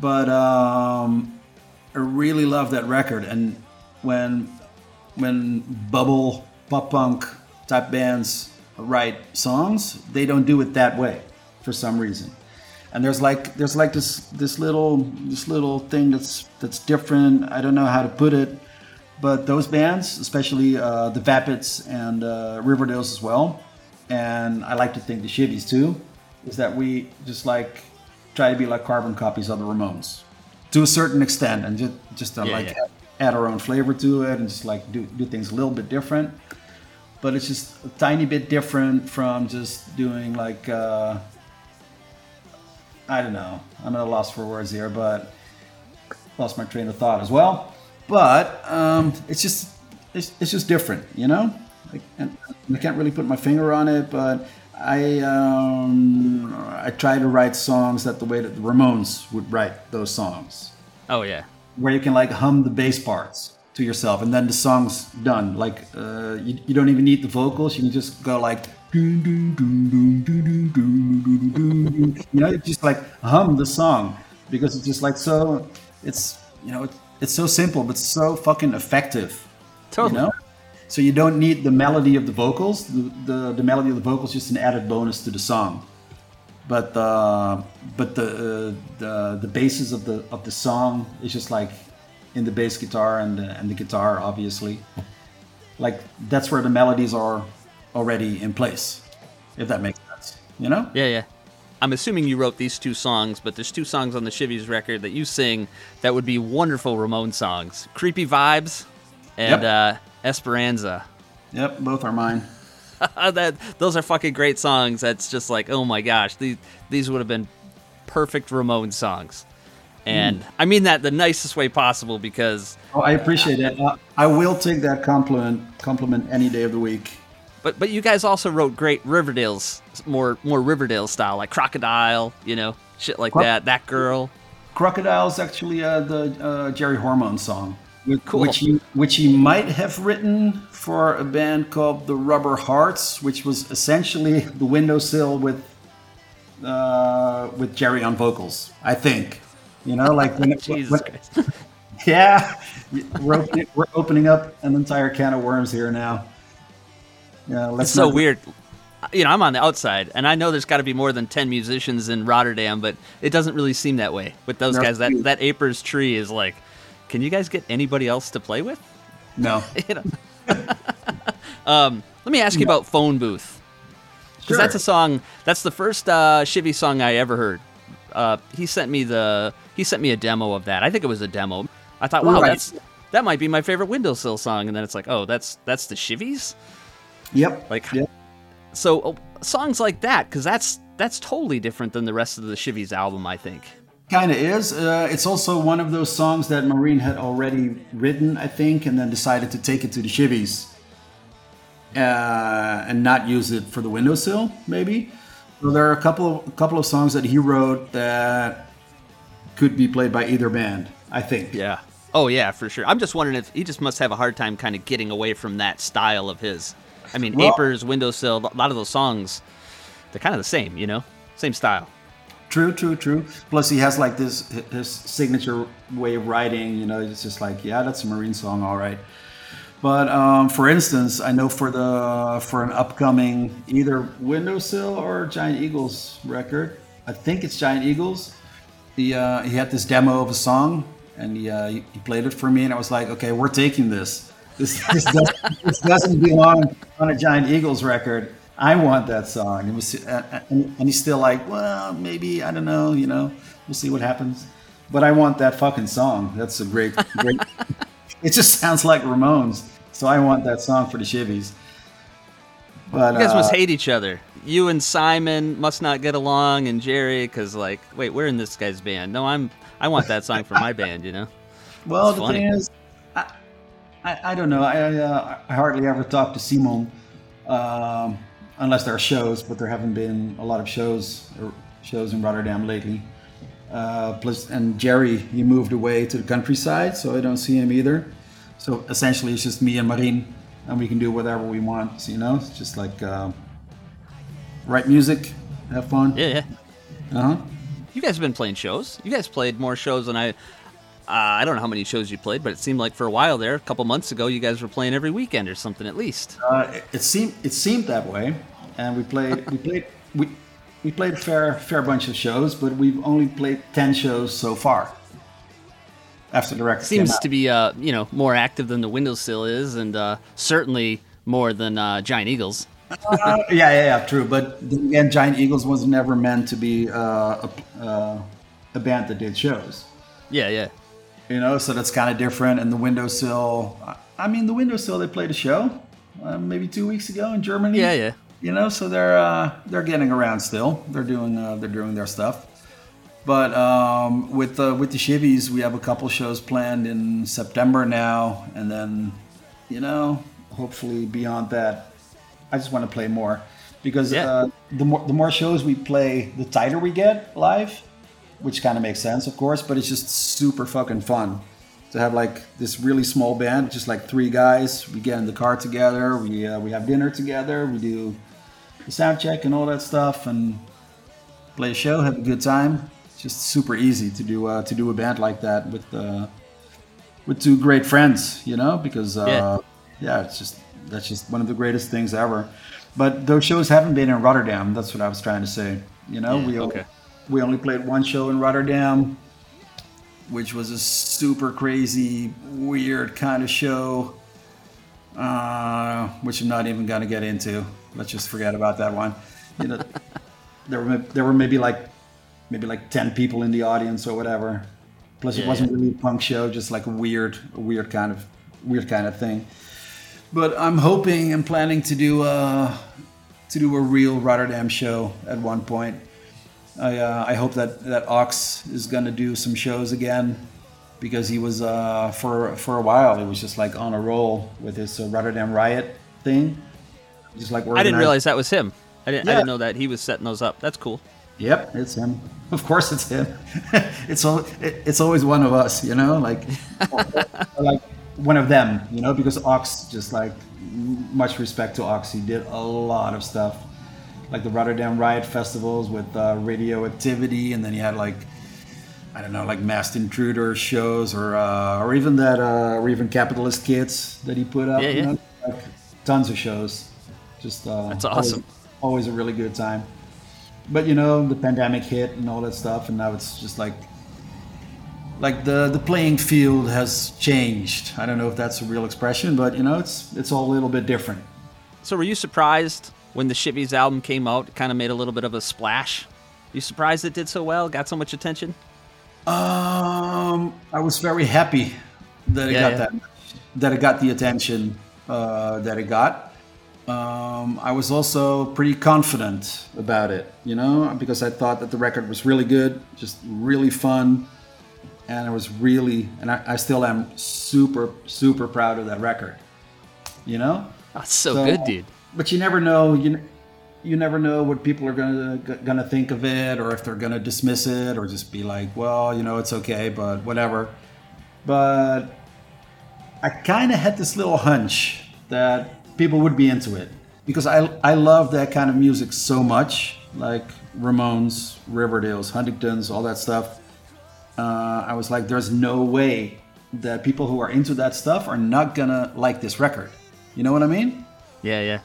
But um, I really love that record, and when when bubble pop punk type bands write songs, they don't do it that way for some reason. And there's like there's like this this little this little thing that's that's different. I don't know how to put it, but those bands, especially uh, the Vapids and uh, Riverdales as well, and I like to think the Shivvies too, is that we just like try to be like carbon copies of the Ramones to a certain extent, and just just uh, Yeah, like yeah. add our own flavor to it and just like do, do things a little bit different but it's just a tiny bit different from just doing like uh, i don't know. I'm at a loss for words here but lost my train of thought as well. But um, it's just it's, it's just different you know? Like, and i can't really put my finger on it but i um, i try to write songs that the way that the ramones would write those songs. Oh yeah. where you can like hum the bass parts to yourself and then the song's done. Like uh, you, you don't even need the vocals. You can just go like you know, you just like hum the song because it's just like so. It's you know, it's, it's so simple but so fucking effective. Totally. You know? So you don't need the melody of the vocals. The, the, the melody of the vocals is just an added bonus to the song. But uh, but the uh, the the basis of the of the song is just like in the bass guitar and the, and the guitar, obviously. Like that's where the melodies are already in place if that makes sense you know Yeah, yeah. I'm assuming you wrote these two songs, but there's two songs on the Shivvies record that you sing that would be wonderful Ramon songs: "Creepy Vibes" and Yep. uh, "Esperanza." yep both are mine [laughs] that those are fucking great songs. That's just like, oh my gosh, these these would have been perfect Ramon songs, and Hmm. I mean that the nicest way possible because, oh, i appreciate it uh, i will take that compliment compliment any day of the week but but you guys also wrote great Riverdales more more Riverdale style, like Crocodile, you know, shit like that. That girl. Crocodile is actually uh, the uh, Jerry Hormone song, which, Cool. which he which he might have written for a band called the Rubber Hearts, which was essentially the windowsill with uh, with Jerry on vocals. I think, you know, like when, [laughs] Jesus when- [laughs] yeah, we're opening, we're opening up an entire can of worms here now. Yeah, let's It's so weird. You know, I'm on the outside, and I know there's got to be more than ten musicians in Rotterdam, but it doesn't really seem that way with those No. guys. That that Apers tree is like, can you guys get anybody else to play with? No, [laughs] you know. [laughs] um, let me ask you about Phone Booth. Because that's a song. That's the first uh, Shivy song I ever heard. Uh, he sent me the. He sent me a demo of that. I think it was a demo. I thought, wow, Right. that's that might be my favorite Windowsill song. And then it's like, oh, that's that's the Shivvies. Yep. Like- yep. So uh, songs like that, because that's that's totally different than the rest of the Shivvies album. I think. Kind of is. Uh, it's also one of those songs that Marien had already written, I think, and then decided to take it to the Shivvies uh, and not use it for the windowsill, maybe. So there are a couple of a couple of songs that he wrote that could be played by either band. I think. Yeah. Oh yeah, for sure. I'm just wondering if he just must have a hard time kind of getting away from that style of his. I mean, Well- Apers, Windowsill, a lot of those songs, they're kind of the same, you know, same style. True, true, true. Plus, he has like this his signature way of writing. You know, it's just like, yeah, that's a Marien song, all right. But um, for instance, I know for the for an upcoming either Windowsill or Giant Eagles record, I think it's Giant Eagles. He uh, he had this demo of a song, and he, uh, he he played it for me, and I was like, okay, we're taking this. This this, does, this doesn't belong on a Giant Eagles record. I want that song. Uh, and, and he's still like, well, maybe I don't know. You know, we'll see what happens. But I want that fucking song. That's a great, great. [laughs] it just sounds like Ramones. So I want that song for the Shivvies. But You guys must uh, hate each other. You and Simon must not get along, and Jerry, because like, wait, we're in this guy's band. No, I'm. I want that song for my band. You know. Well, It's the funny. thing is, I, I don't know. I, uh, I hardly ever talk to Simon um, unless there are shows, but there haven't been a lot of shows or shows in Rotterdam lately. Uh, plus, and Jerry, he moved away to the countryside, so I don't see him either. So essentially, it's just me and Marien, and we can do whatever we want. So, you know, it's just like uh, write music, have fun. Yeah, yeah. Uh huh. You guys have been playing shows. You guys played more shows than I. Uh, I don't know how many shows you played, but it seemed like for a while there, a couple months ago, you guys were playing every weekend or something at least. Uh, it, it seemed it seemed that way, and we played we played we we played a fair fair bunch of shows, but we've only played ten shows so far. After the record Seems to be, uh, you know, more active than the Windowsill is, and uh, certainly more than uh, Giant Eagles. Uh, yeah, yeah, yeah, true. But again, Giant Eagles was never meant to be uh, a uh, a band that did shows. Yeah, yeah. You know, so that's kind of different. And the Windowsill, I- mean, the Windowsill they played a show uh, maybe two weeks ago in Germany. Yeah, yeah. You know, so they're uh, they're getting around still. They're doing uh, they're doing their stuff. But um, with the with the Shivvies, we have a couple shows planned in September now, and then, you know, hopefully beyond that, I just want to play more because Yeah. uh, the more the more shows we play, the tighter we get live, which kind of makes sense, of course. But it's just super fucking fun to have like this really small band, just like three guys. We get in the car together, we uh, we have dinner together, we do the sound check and all that stuff, and play a show, have a good time. It's just super easy to do uh, to do a band like that with uh, with two great friends, you know, because uh, Yeah. yeah. it's just that's just one of the greatest things ever. But those shows haven't been in Rotterdam. That's what I was trying to say. You know, Yeah, we okay. We only played one show in Rotterdam, which was a super crazy, weird kind of show, uh, which I'm not even gonna get into. Let's just forget about that one. You know, [laughs] there were there were maybe like maybe like ten people in the audience or whatever. Plus, it wasn't yeah. really a punk show, just like a weird, a weird kind of weird kind of thing. But I'm hoping and planning to do a to do a real Rotterdam show at one point. I uh, I hope that that Ox is gonna do some shows again because he was uh, for for a while he was just like on a roll with his uh, Rotterdam Riot thing. Just like I didn't realize that was him. I didn't, I didn't know that he was setting those up. That's cool. Yep, it's him. Of course, it's him. [laughs] it's al- it, it's always one of us, you know, like or [laughs] like one of them, you know, because Ox just like much respect to Ox. He did a lot of stuff, like the Rotterdam Riot festivals with uh, radioactivity, and then he had like I don't know, like Masked Intruder shows, or uh, or even that, uh, or even Capitalist Kids that he put up. Yeah, you yeah. know, like tons of shows. Just uh, That's always- awesome. always a really good time. But you know, the pandemic hit and all that stuff, and now it's just like like the the playing field has changed. I don't know if that's a real expression, but you know, it's it's all a little bit different. So, were you surprised when the Shivvies album came out? It kind of made a little bit of a splash. You surprised it did so well? Got so much attention? Um, I was very happy that it Yeah, got yeah. that that it got the attention uh, that it got. Um, I was also pretty confident about it, you know, because I thought that the record was really good, just really fun, and I was really, and I, I still am super, super proud of that record, you know. That's so, So- good, dude. But you never know. You you never know what people are gonna gonna think of it, or if they're gonna dismiss it, or just be like, well, you know, it's okay, but whatever. But I kind of had this little hunch that people would be into it because I I love that kind of music so much, like Ramones, Riverdales, Huntingtons, all that stuff. Uh, I was like, there's no way that people who are into that stuff are not gonna like this record. You know what I mean? Yeah, yeah.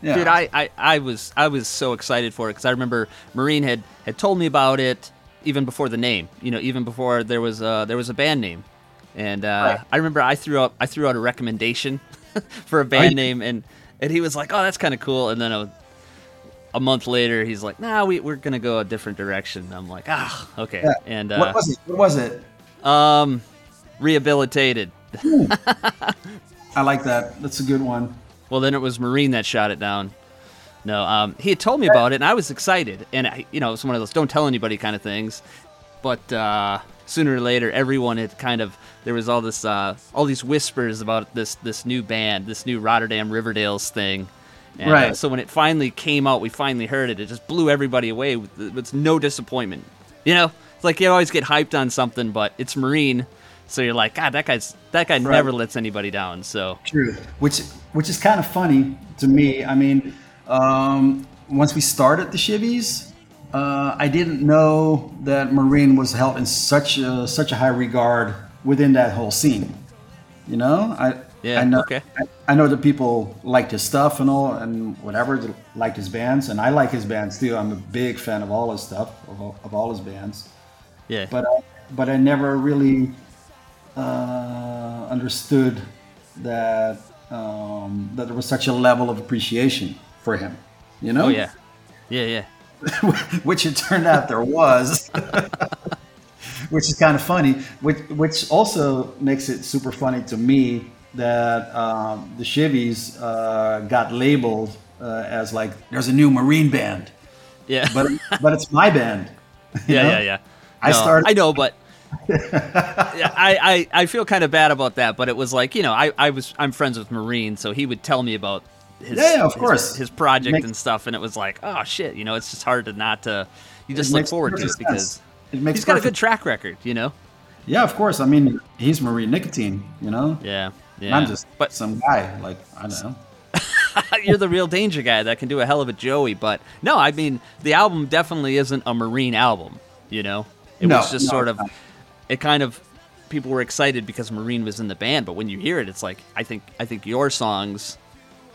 Yeah. Dude, I, I, I was I was so excited for it because I remember Marien had, had told me about it even before the name. You know, even before there was a, there was a band name, and uh, Right. I remember I threw out I threw out a recommendation [laughs] for a band you- name, and and he was like, "Oh, that's kind of cool." And then I, was- a month later, he's like, "Nah, we, we're gonna go a different direction." I'm like, "Ah, okay." Yeah. And uh, what was it? What was it? um, rehabilitated. [laughs] I like that. That's a good one. Well, then it was Marien that shot it down. No, um, he had told me about it, and I was excited. And I, you know, it's one of those don't tell anybody kind of things. But uh, sooner or later, everyone had kind of there was all this, uh, all these whispers about this this new band, this new Rotterdam Riverdales thing. And, uh, Right. so when it finally came out, we finally heard it. It just blew everybody away with, with no disappointment. You know, it's like you always get hyped on something, but it's Marien, so you're like, God, that guy's that guy never lets anybody down. So True. Which which is kind of funny to me. I mean, um, once we started the Shivvies, uh, I didn't know that Marien was held in such a, such a high regard within that whole scene. You know, I Yeah, I know, okay. I, I know that people liked his stuff and all and whatever, liked his bands, and I like his bands too. I'm a big fan of all his stuff, of all, of all his bands yeah, but I, but I never really uh, understood that um, that there was such a level of appreciation for him. You know? oh yeah, yeah, yeah. [laughs] which it turned out there was. [laughs] which is kind of funny. Which which also makes it super funny to me that um, the Shivvies uh, got labeled uh, as like there's a new Marien band, Yeah, but but it's my band. [laughs] yeah, know? yeah, yeah. I started- I know, but [laughs] I, I I feel kind of bad about that. But it was like you know, I, I was I'm friends with Marien, so he would tell me about his Yeah, of his- course. his, project Makes- and stuff, and it was like oh shit, you know, it's just hard to not to you just look forward to it because. It makes he's got a good track record, you know. Yeah, of course. I mean, he's Marien Nicotine, you know? Yeah, yeah. I'm just but some guy, like, I don't know. [laughs] you're the real danger guy that can do a hell of a Joey. But no, I mean the album definitely isn't a Marien album. You know, it No, was just no, sort of. not. It kind of people were excited because Marien was in the band, but when you hear it, it's like I think I think your songs.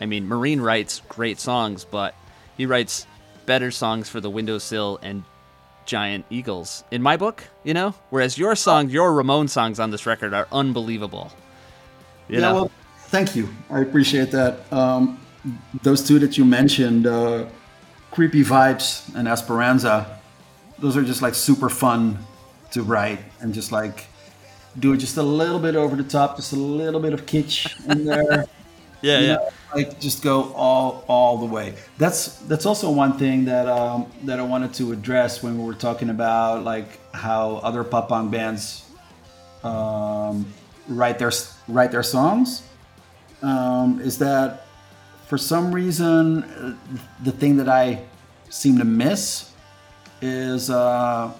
I mean, Marien writes great songs, but he writes better songs for the Windowsill and Giant Eagles in my book. You know, whereas your song, your Ramon songs on this record are unbelievable. You yeah, know? well, thank you. I appreciate that. Um, those two that you mentioned, uh, Creepy Vibes and Esperanza, those are just like super fun to write and just like do it just a little bit over the top, just a little bit of kitsch in there. [laughs] yeah, you yeah. know, like just go all all the way. That's that's also one thing that um, that I wanted to address when we were talking about like how other pop punk bands um, write their write their songs. Um, is that for some reason uh, the thing that I seem to miss is uh,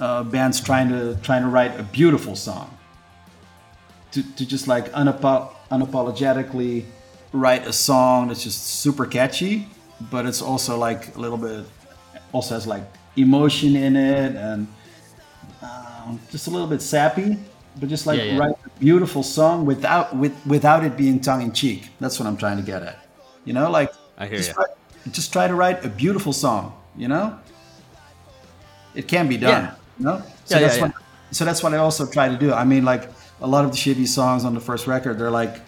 uh, bands trying to trying to write a beautiful song to, to just like unapo- unapologetically write a song that's just super catchy, but it's also like a little bit, also has like emotion in it and um, just a little bit sappy, but just like Yeah, yeah. write a beautiful song without with without it being tongue in cheek. That's what I'm trying to get at. You know, like I hear just ya. Try, just try to write a beautiful song. You know, it can be done. Yeah. You know, so Yeah, yeah, that's yeah. what so that's what I also try to do. I mean, like a lot of the shitty songs on the first record, they're like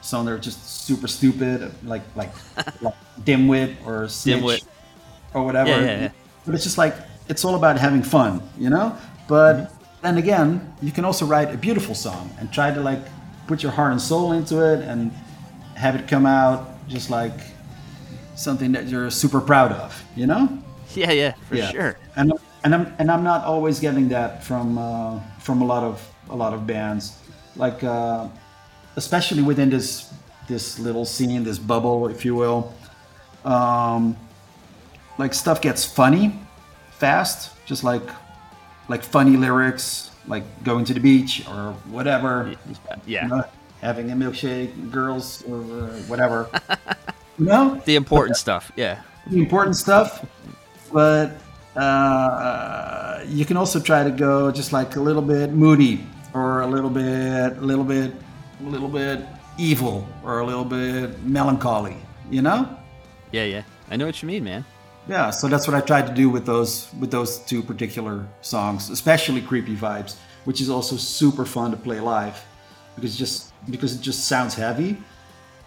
some they're just super stupid, like like [laughs] like dimwit or snitch Dimwit. or whatever. Yeah, yeah, yeah. But it's just like it's all about having fun, you know. But Mm-hmm. then again, you can also write a beautiful song and try to like put your heart and soul into it and have it come out just like something that you're super proud of, you know. Yeah, yeah, for sure. And and I'm and I'm not always getting that from uh, from a lot of a lot of bands, like uh, especially within this this little scene, this bubble, if you will. Um, like stuff gets funny fast, just like like funny lyrics, like going to the beach or whatever. Yeah. You know, having a milkshake, girls or uh, whatever. [laughs] you know, The important stuff. Yeah. the important stuff, but uh, you can also try to go just like a little bit moody or a little bit, a little bit, a little bit evil or a little bit melancholy. You know? Yeah, yeah. I know what you mean, man. Yeah. So that's what I tried to do with those with those two particular songs, especially "Creepy Vibes," which is also super fun to play live because just because it just sounds heavy.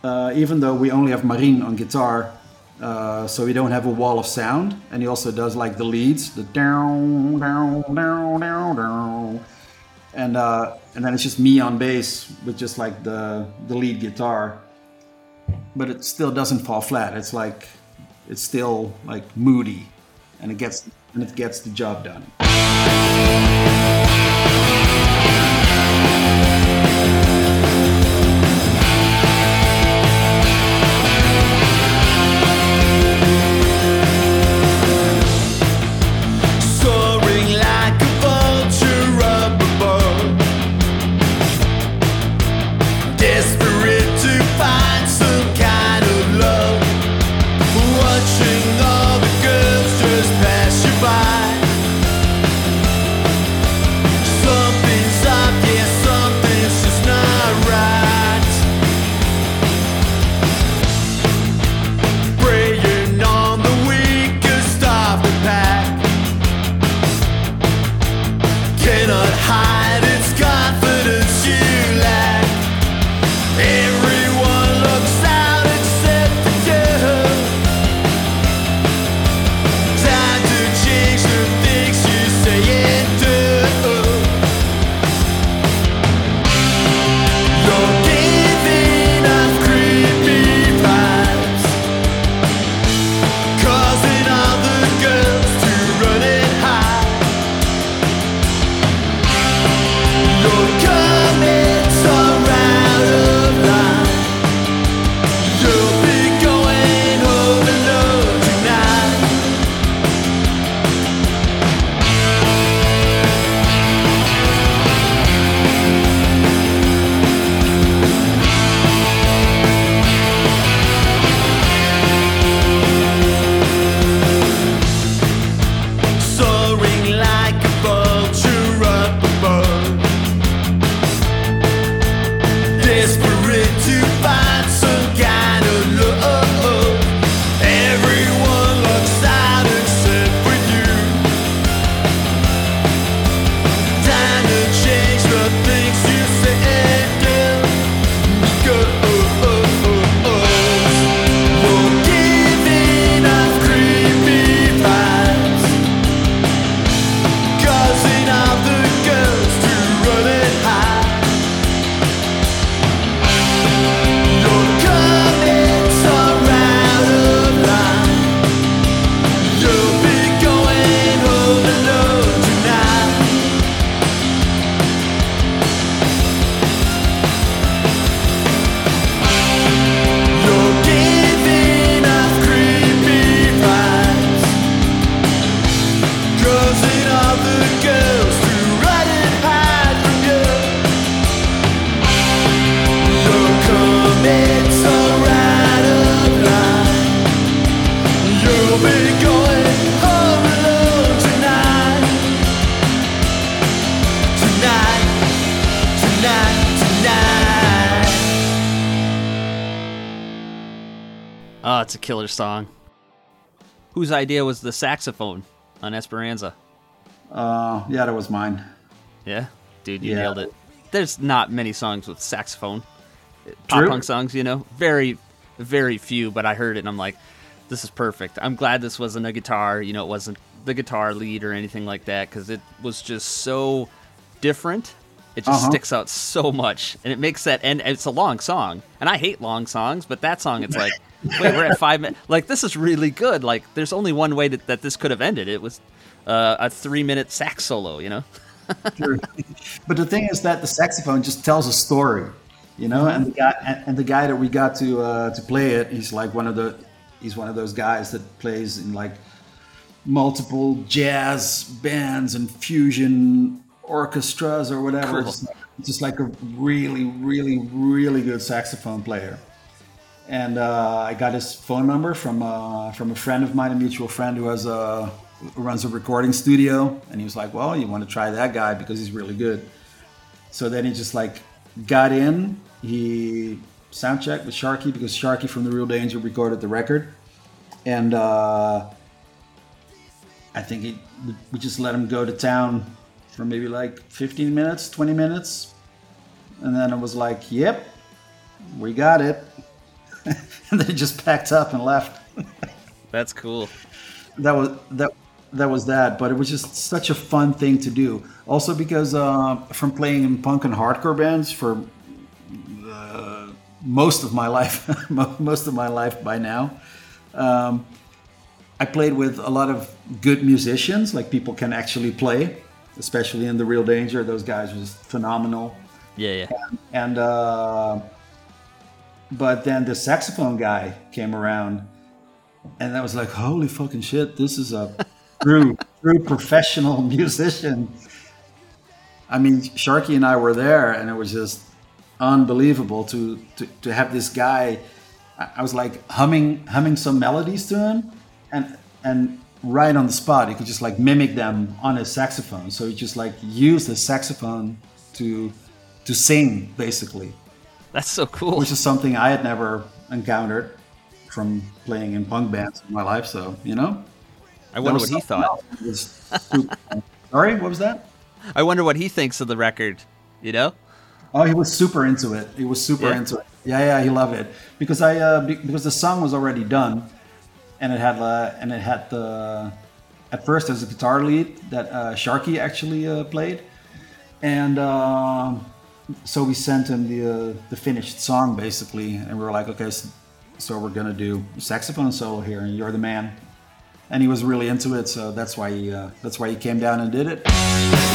Uh, even though we only have Marien on guitar, uh, so he don't have a wall of sound, and he also does like the leads, the down, down, down, down, down, and uh, and then it's just me on bass with just like the the lead guitar, but it still doesn't fall flat. It's like it's still like moody, and it gets and it gets the job done. Song. Whose idea was the saxophone on Esperanza? Uh, yeah, that was mine. Yeah, dude, you Yeah. nailed it. There's not many songs with saxophone. Pop True. punk songs, you know, very, very few. But I heard it and I'm like, this is perfect. I'm glad this wasn't a guitar. You know, it wasn't the guitar lead or anything like that because it was just so different. It just Uh-huh. sticks out so much, and it makes that. And it's a long song, and I hate long songs, but that song, it's like, wait, we're at five minutes. Like this is really good. Like there's only one way that, that this could have ended. It was uh, a three minute sax solo. You know. True. but the thing is that the saxophone just tells a story, you know. And the guy and, and the guy that we got to uh, to play it, he's like one of the he's one of those guys that plays in like multiple jazz bands and fusion orchestras or whatever. Cool. Just, like, just like a really, really, really good saxophone player. And uh, I got his phone number from uh, from a friend of mine, a mutual friend who has a who runs a recording studio. And he was like, "Well, you want to try that guy because he's really good." So then he just like got in. He sound checked with Sharky because Sharky from the Real Danger recorded the record, and uh, I think he, we just let him go to town for maybe like 15 minutes, 20 minutes, and then it was like, "Yep, we got it." [laughs] and then he just packed up and left. That's cool. that was that that was that but it was just such a fun thing to do also because uh, from playing in punk and hardcore bands for uh, most of my life [laughs] most of my life by now um, i played with a lot of good musicians like people can actually play especially in the real danger those guys were just phenomenal Yeah, yeah. and uh, but then the saxophone guy came around and I was like holy fucking shit this is a true [laughs] true professional musician. I mean sharky and i were there and it was just unbelievable to to, to have this guy I- was like humming humming some melodies to him and and right on the spot he could just like mimic them on his saxophone. So he just like used his saxophone to to sing basically That's so cool. which is something I had never encountered from playing in punk bands in my life. So you know, I wonder what he thought. else. It was super- Sorry, what was that? I wonder what he thinks of the record. You know? Oh, he was super into it. He was super Yeah? into it. Yeah, yeah, he loved it because I uh, be- because the song was already done, and it had uh, and it had the at first there's a guitar lead that uh, Sharky actually uh, played, and um so we sent him the uh, the finished song basically, and we were like, okay, so, so we're gonna do saxophone solo here, and you're the man. And he was really into it, so that's why he uh, that's why he came down and did it.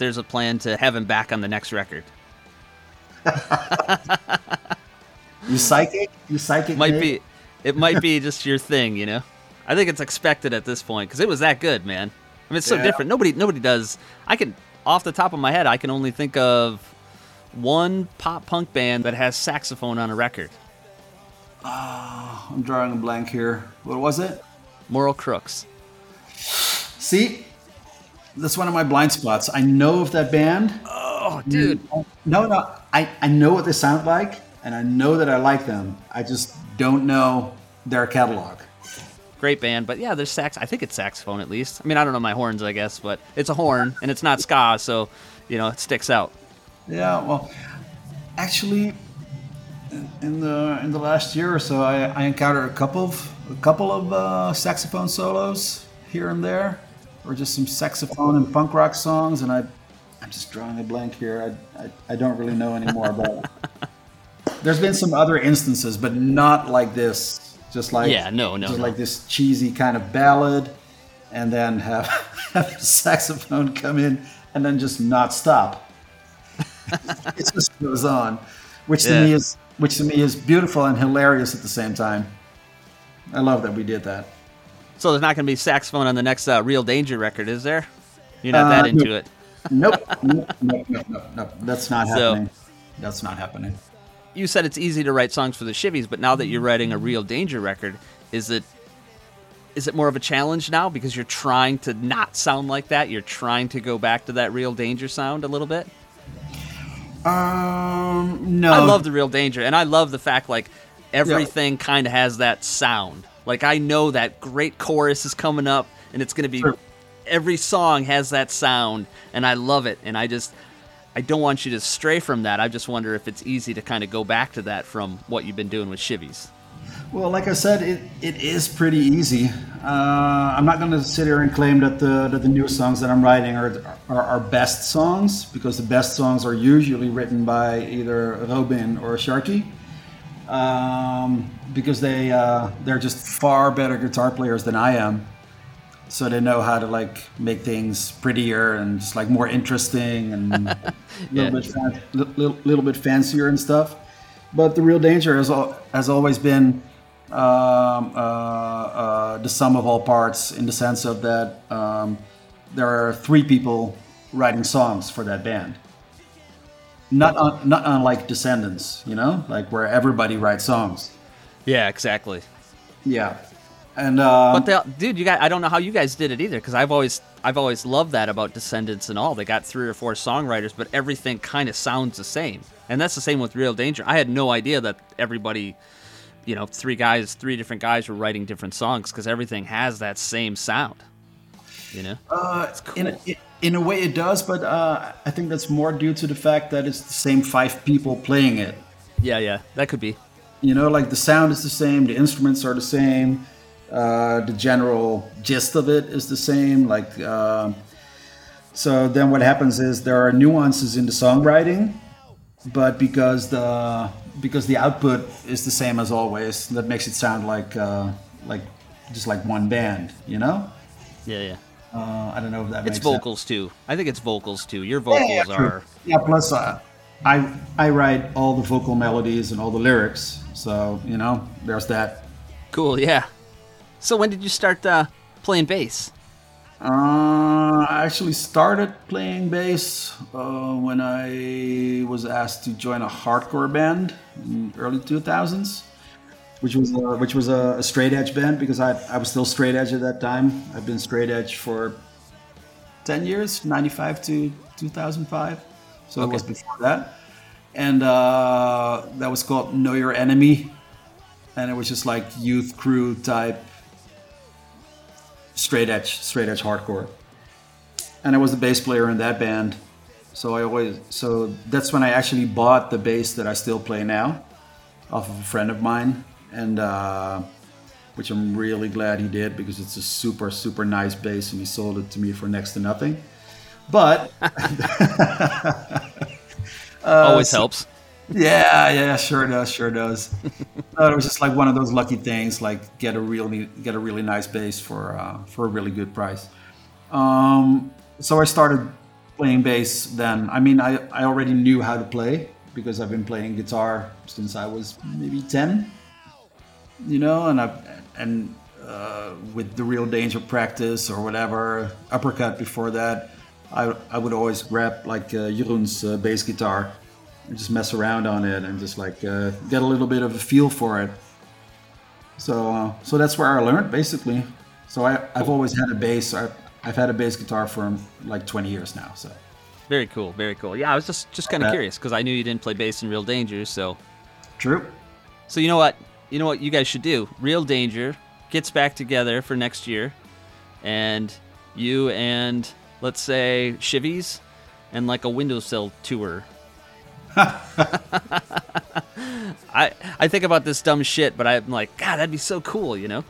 There's a plan to have him back on the next record. You psychic? You psychic? Might Nick? be, it might be just your thing, you know. I think it's expected at this point because it was that good, man. I mean, it's so Yeah. different. Nobody nobody does. I can off the top of my head, I can only think of one pop punk band that has saxophone on a record. Ah, I'm drawing a blank here. What was it? Moral Crux. See, that's one of my blind spots. I know of that band. Oh, dude. No, no, I, I know what they sound like, and I know that I like them. I just don't know their catalog. Great band, but yeah, there's sax. I think it's saxophone at least. I mean, I don't know my horns, I guess, but it's a horn and it's not ska, so you know it sticks out. Yeah, well, actually, in the in the last year or so, I, I encountered a couple of a couple of uh, saxophone solos here and there, or just some saxophone and punk rock songs, and I I'm just drawing a blank here. I I, I don't really know anymore about. it. [laughs] There's been some other instances, but not like this. Just like Yeah, no, no, just no. like this cheesy kind of ballad, and then have [laughs] have a saxophone come in and then just not stop [laughs] it just goes on, which to me is which to me is beautiful and hilarious at the same time. I love that we did that. So there's not going to be saxophone on the next uh, Real Danger record, is there? You're not that Uh, into no. it. [laughs] Nope, nope, nope, nope, nope, nope. That's not So- happening. That's not happening. You said it's easy to write songs for the Shivvies, but now that you're writing a Real Danger record, is it is it more of a challenge now because you're trying to not sound like that? You're trying to go back to that Real Danger sound a little bit? Um, no. I love the real danger, and I love the fact like everything kind of has that sound. Like I know that great chorus is coming up, and it's gonna be Sure. every song has that sound, and I love it. And I just I don't want you to stray from that. I just wonder if it's easy to kind of go back to that from what you've been doing with Shivvies. Well, like I said, it, it is pretty easy. Uh, I'm not going to sit here and claim that the that the new songs that I'm writing are, are our best songs because the best songs are usually written by either Robin or Sharky. Um, because they uh, they're just far better guitar players than I am, so they know how to like make things prettier and just like more interesting and a [laughs] little Yeah. bit fan- little, little bit fancier and stuff. But the real danger has al- has always been um, uh, uh, the sum of all parts, in the sense of that um, there are three people writing songs for that band. Not un- not unlike Descendents, you know, like where everybody writes songs. Yeah, exactly. Yeah, and um, But they, dude, you guys, I don't know how you guys did it either because I've always, I've always loved that about Descendents and all. They got three or four songwriters, but everything kind of sounds the same, and that's the same with Real Danger. I had no idea that everybody, you know, three guys, three different guys were writing different songs because everything has that same sound. You know? Uh, it's cool. in, a, in a way, it does, but uh, I think that's more due to the fact that it's the same five people playing it. yeah, yeah, that could be. You know, like the sound is the same, the instruments are the same, uh, the general gist of it is the same. Like, um so then what happens is there are nuances in the songwriting, but because the because the output is the same as always, that makes it sound like uh, like just like one band. You know, Yeah, yeah. Uh, I don't know if that It's makes sense. vocals too. I think it's vocals too. Your vocals Yeah, yeah, are. Yeah, plus uh, I I write all the vocal melodies and all the lyrics, so you know there's that. Cool, yeah. So when did you start uh, playing bass? Uh, I actually started playing bass uh, when I was asked to join a hardcore band in early 2000s, which was a, which was a, a straight edge band because I I was still straight edge at that time. I've been straight edge for 10 years, 95 to 2005. So it was before that. And uh, that was called Know Your Enemy. And it was just like youth crew type straight edge, straight edge hardcore. And I was the bass player in that band. So I always so that's when I actually bought the bass that I still play now off of a friend of mine. And uh, which I'm really glad he did because it's a super, super nice bass and he sold it to me for next to nothing. But [laughs] Always so- helps. yeah, yeah, sure does, sure does. it was just like one of those lucky things, like get a really get a really nice bass for uh, for a really good price. Um, so I started playing bass then. I mean, I, I already knew how to play because I've been playing guitar since I was maybe 10, you know, and I and uh, with the real danger practice or whatever, uppercut before that, I, I would always grab like uh, Jeroen's uh, bass guitar and just mess around on it and just like uh, get a little bit of a feel for it. So, uh, so that's where I learned basically. So I, I've always had a bass. I, I've had a bass guitar for like 20 years now. So Very cool, very cool. Yeah, I was just just kind of curious because I knew you didn't play bass in Real Danger, so true. so you know what you know what you guys should do. Real Danger gets back together for next year, and you and let's say Shivvies and like a windowsill tour. [laughs] I I think about this dumb shit, but I'm like, God, that'd be so cool, you know?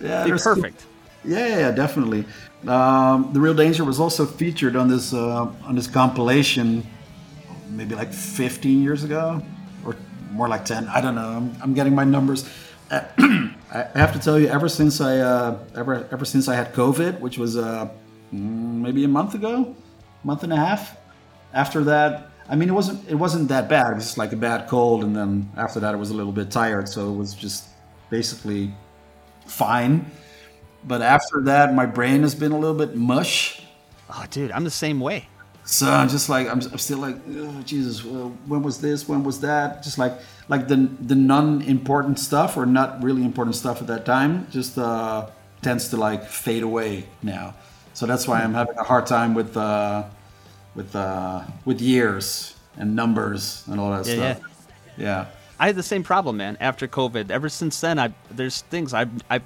Yeah, Be perfect. Yeah, yeah, yeah, definitely. Um, the Real Danger was also featured on this uh, on this compilation, maybe like 15 years ago, more like 10. I don't know. I'm, I'm getting my numbers. [clears throat] Uh, I have to tell you, ever since I uh, ever ever since I had COVID, which was uh, mm, maybe a month ago, month and a half. After that, I mean, it wasn't it wasn't that bad. It was just like a bad cold, and then after that, I was a little bit tired, so it was just basically fine. But after that, my brain has been a little bit mush. Oh, dude, I'm the same way. So I'm just like I'm, I'm still like oh, Jesus. Well, when was this? When was that? Just like like the the non-important stuff or not really important stuff at that time just uh, tends to like fade away now. So that's why I'm having a hard time with uh, with uh, with years and numbers and all that Yeah, stuff. Yeah. yeah. I had the same problem, man. After COVID, ever since then, I there's things I've I've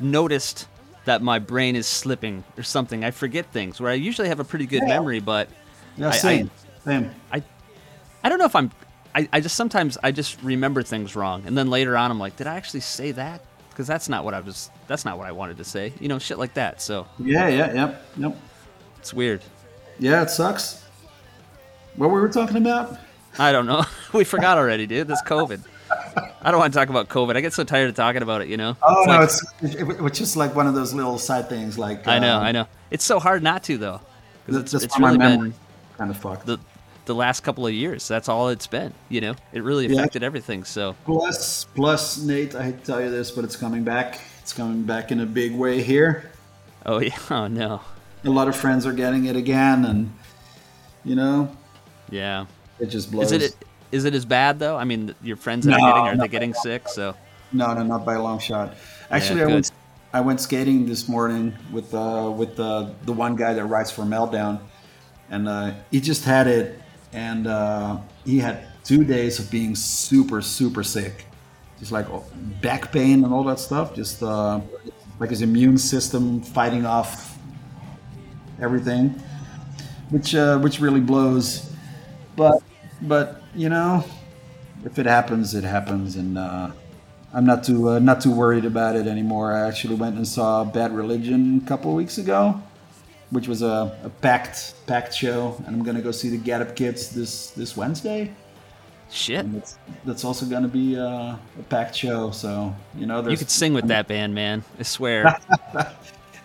noticed that my brain is slipping or something. I forget things where I usually have a pretty good Yeah. memory, but Yeah. I- I- Same. same. I I don't know if I'm I, I just sometimes I just remember things wrong, and then later on I'm like, did I actually say that? Because that's not what I was. That's not what I wanted to say. You know, shit like that. So Yeah. Yeah. Yep. Yep. it's weird. Yeah. It sucks. What were we talking about? I don't know. [laughs] we forgot already, dude. This COVID. I don't want to talk about COVID. I get so tired of talking about it. You know. Oh It's no, like- it's it, it's just like one of those little side things. Like I know, um, I know. It's so hard not to though, it's, just it's really my memory been kind of fucked. the the last couple of years. That's all it's been. You know, it really Yeah. affected everything. So Plus, plus, Nate, I hate to tell you this, but it's coming back. It's coming back in a big way here. oh [laughs] yeah, oh no, A lot of friends are getting it again, and you know, yeah. it just blows. Is it is it as bad though? I mean, your friends that No, are getting are they getting sick? So No, no, not by a long shot. Actually, I went I went skating this morning with uh, with uh, the one guy that writes for Meltdown, and uh, he just had it, and uh, he had two days of being super super sick, just like oh, back pain and all that stuff. Just uh, like his immune system fighting off everything, which uh, which really blows. But but you know, if it happens, it happens, and uh, I'm not too uh, not too worried about it anymore. I actually went and saw Bad Religion a couple of weeks ago, which was a, a packed packed show, and I'm gonna go see the Get Up Kids this this Wednesday. shit, that's, that's also gonna be uh, a packed show. So you know, you could sing with that band, man. I swear. [laughs]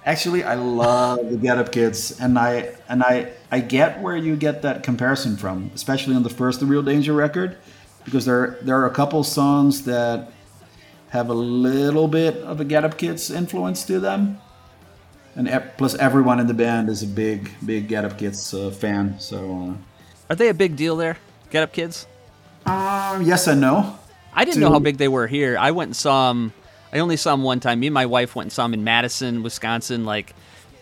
Actually, I love the Get Up Kids, and I and I I get where you get that comparison from, especially on the first The Real Danger record, because there there are a couple songs that have a little bit of a Get Up Kids influence to them, and plus everyone in the band is a big big Get Up Kids uh, fan. So Are they a big deal there? Get up, kids. uh, um, yes and no. I didn't to- know how big they were here. I went and saw them. I only saw them one time. Me and my wife went and saw them in Madison, Wisconsin, like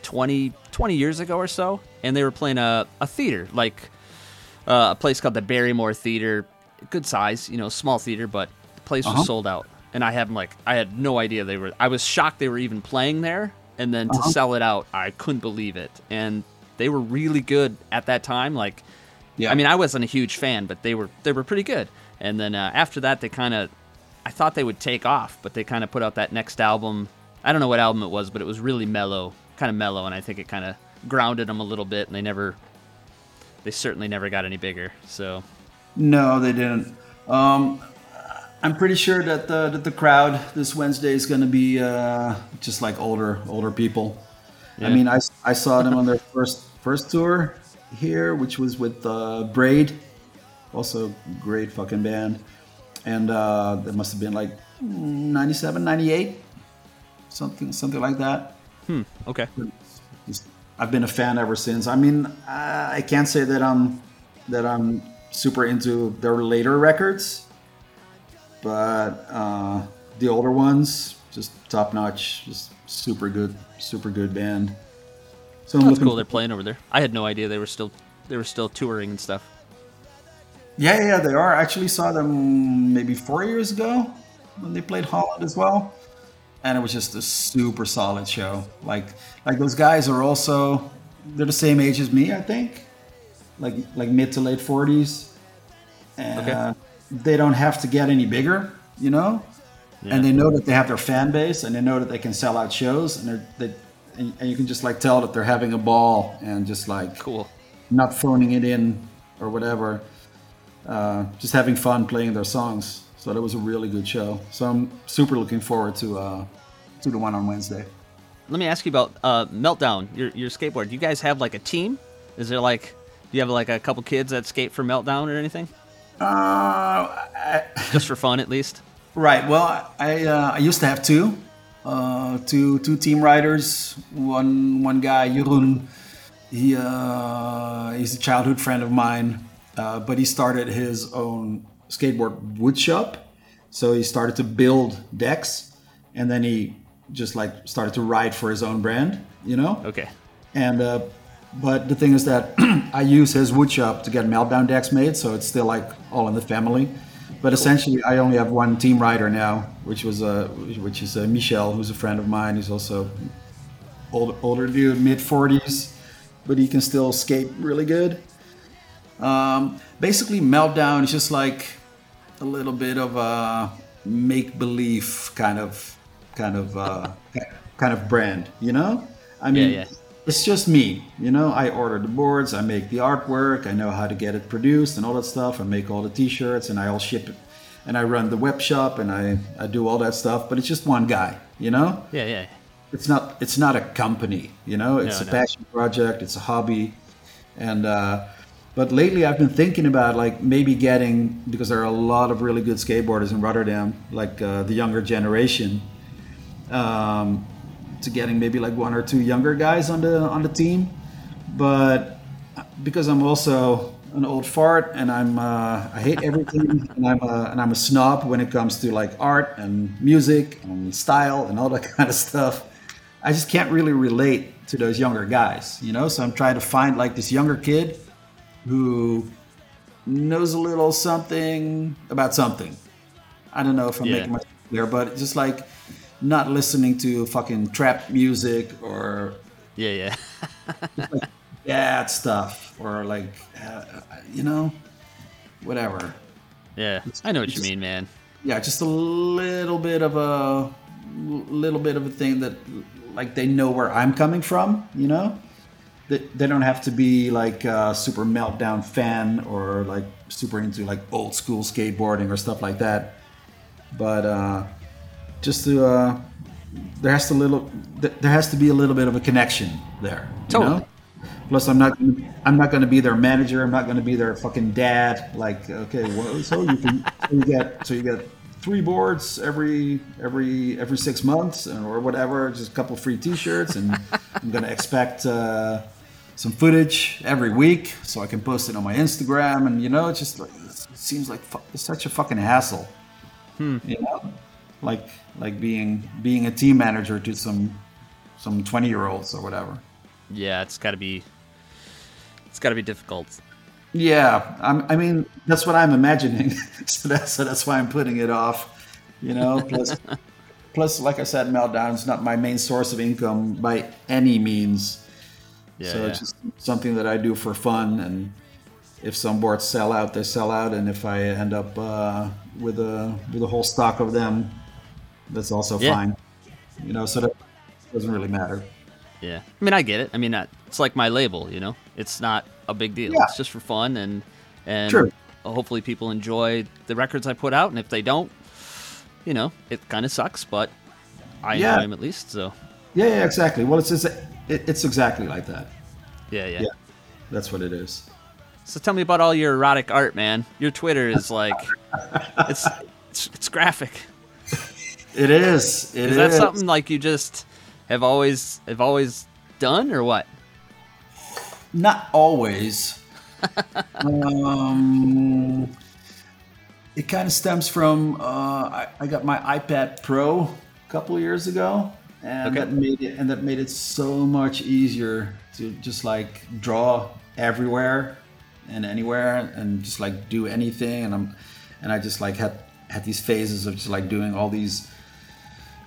20, 20 years ago or so. And they were playing a, a theater, like uh, a place called the Barrymore Theater. Good size, you know, small theater, but the place was Uh-huh. sold out. And I have like, I had no idea they were. I was shocked they were even playing there. And then to Uh-huh. sell it out, I couldn't believe it. And they were really good at that time. Like, Yeah. I mean, I wasn't a huge fan, but they were they were pretty good. And then uh, after that, they kind of, I thought they would take off, but they kind of put out that next album. I don't know what album it was, but it was really mellow, kind of mellow, and I think it kind of grounded them a little bit. And they never, they certainly never got any bigger. So No, they didn't. Um, I'm pretty sure that the that the crowd this Wednesday is going to be uh, just like older older people. I mean, I, I saw them on their first first tour here, which was with uh, Braid, also great fucking band, and uh, that must have been like 97, 98, something something like that. Hmm. Okay. I've been a fan ever since. I mean, I can't say that I'm that I'm super into their later records, but uh, the older ones just top notch, just super good, super good band. So I'm That's cool. They're playing over there. I had no idea they were still they were still touring and stuff. Yeah, yeah, they are. I actually saw them maybe four years ago when they played Holland as well, and it was just a super solid show. Like, like those guys are also they're the same age as me, I think, like like mid to late forties, and Okay. they don't have to get any bigger, you know. And they know that they have their fan base, and they know that they can sell out shows, and they're they, and, and you can just like tell that they're having a ball and just like Cool. not phoning it in or whatever. Uh, just having fun playing their songs. So that was a really good show. So I'm super looking forward to uh, to the one on Wednesday. Let me ask you about uh, Meltdown, your your skateboard. Do you guys have like a team? Is there like do you have like a couple kids that skate for Meltdown or anything? Uh, I, Just for fun, at least. right. Well, I uh, I used to have two, uh, two two team riders. One one guy, Jeroen. He uh, he's a childhood friend of mine, uh, but he started his own skateboard wood shop. So he started to build decks, and then he just like started to ride for his own brand, you know. Okay. And uh, but the thing is that [clears throat] I use his wood shop to get meltdown decks made, so it's still like all in the family. But essentially, I only have one team rider now, which was uh, which is uh, Michel, who's a friend of mine. He's also old, older dude, mid forties, but he can still skate really good. Um, basically, meltdown is just like a little bit of a make believe kind of kind of uh, kind of brand, you know? I mean, yeah. it's just me, you know. I order the boards, I make the artwork, I know how to get it produced and all that stuff. I make all the T-shirts and I all ship it, and I run the web shop and I I do all that stuff. But it's just one guy, you know Yeah, yeah. it's not it's not a company you know it's No, a no. passion project it's a hobby and uh but lately i've been thinking about like maybe getting because there are a lot of really good skateboarders in rotterdam like uh, the younger generation um to getting maybe like one or two younger guys on the on the team. But because i'm also an old fart and i'm uh, i hate everything and i'm a, and i'm a snob when it comes to like art and music and style and all that [laughs] kind of stuff i just can't really relate to those younger guys you know? So i'm trying to find like this younger kid who knows a little something about something i don't know if i'm Yeah. making myself clear but just like not listening to fucking trap music or Yeah, yeah. [laughs] bad stuff or like uh, you know whatever yeah. I know what you just- mean, man. yeah just a little bit of a little bit of a thing that like they know where i'm coming from you know they, they don't have to be like a super meltdown fan or like super into like old school skateboarding or stuff like that but uh just to uh there has to little there has to be a little bit of a connection there you Totally. know? Plus, I'm not. I'm not going to be their manager. I'm not going to be their fucking dad. Like, okay, well, so you can so you get so you get three boards every every every six months or whatever. Just a couple free T-shirts, and I'm going to expect uh, some footage every week so I can post it on my Instagram. And you know, it's just like it seems like fu- it's such a fucking hassle. Hmm. You know, like like being being a team manager to some some 20 year olds or whatever. Yeah, it's got to be it's got to be difficult. Yeah, I'm, I mean that's what I'm imagining. [laughs] so that's so that's why I'm putting it off. You know, plus [laughs] plus like I said, meltdown's not my main source of income by any means. Yeah, so yeah. it's just something that I do for fun, and if some boards sell out, they sell out, and if I end up uh, with a with a whole stock of them, that's also Yeah. fine. You know, so that doesn't really matter. Yeah. I mean, I get it. I mean, it's like my label, you know. It's not a big deal. It's just for fun and and Sure. hopefully people enjoy the records I put out and if they don't, you know, it kind of sucks, but I Yeah. enjoy them at least, so Yeah, yeah, exactly. Well, it's it's, it, it's exactly like that. Yeah, yeah. Yeah. That's what it is. So tell me about all your erotic art, man. Your Twitter is like, [laughs] it's it's, it's graphic. It is. It Is that something like you just have always have always done, or what? Not always. [laughs] um, it kind of stems from uh, I, I got my iPad Pro a couple years ago, and Okay. that made it and that made it so much easier to just like draw everywhere and anywhere and just like do anything. And I'm and I just like had had these phases of just like doing all these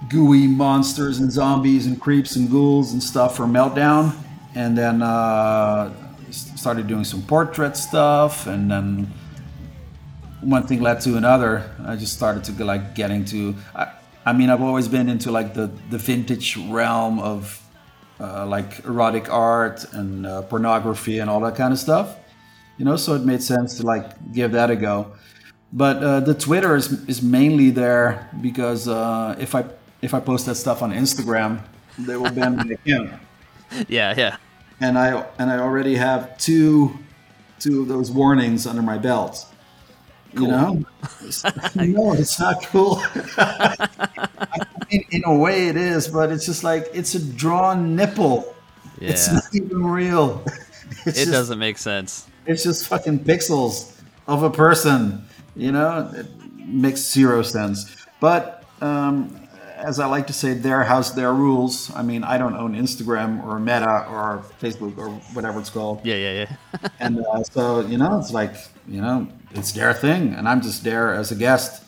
gooey monsters and zombies and creeps and ghouls and stuff for Meltdown, and then uh, started doing some portrait stuff, and then one thing led to another. I just started to like getting to I, I mean, I've always been into like the the vintage realm of uh, like erotic art and uh, pornography and all that kind of stuff. You know, so it made sense to like give that a go. But uh, the Twitter is, is mainly there because uh, if I if I post that stuff on Instagram, they will ban me [laughs] account. Yeah, yeah. And I and I already have two two of those warnings under my belt. You know, [laughs] [laughs] no, it's not cool. [laughs] in, in a way, it is, but it's just like it's a drawn nipple. It's not even real. It's It just, doesn't make sense. It's just fucking pixels of a person. You know, it makes zero sense. But um, as I like to say, their house, their rules. I mean, I don't own Instagram or Meta or Facebook or whatever it's called. Yeah, yeah, yeah. [laughs] and uh, so you know it's like you know it's their thing and i'm just there as a guest.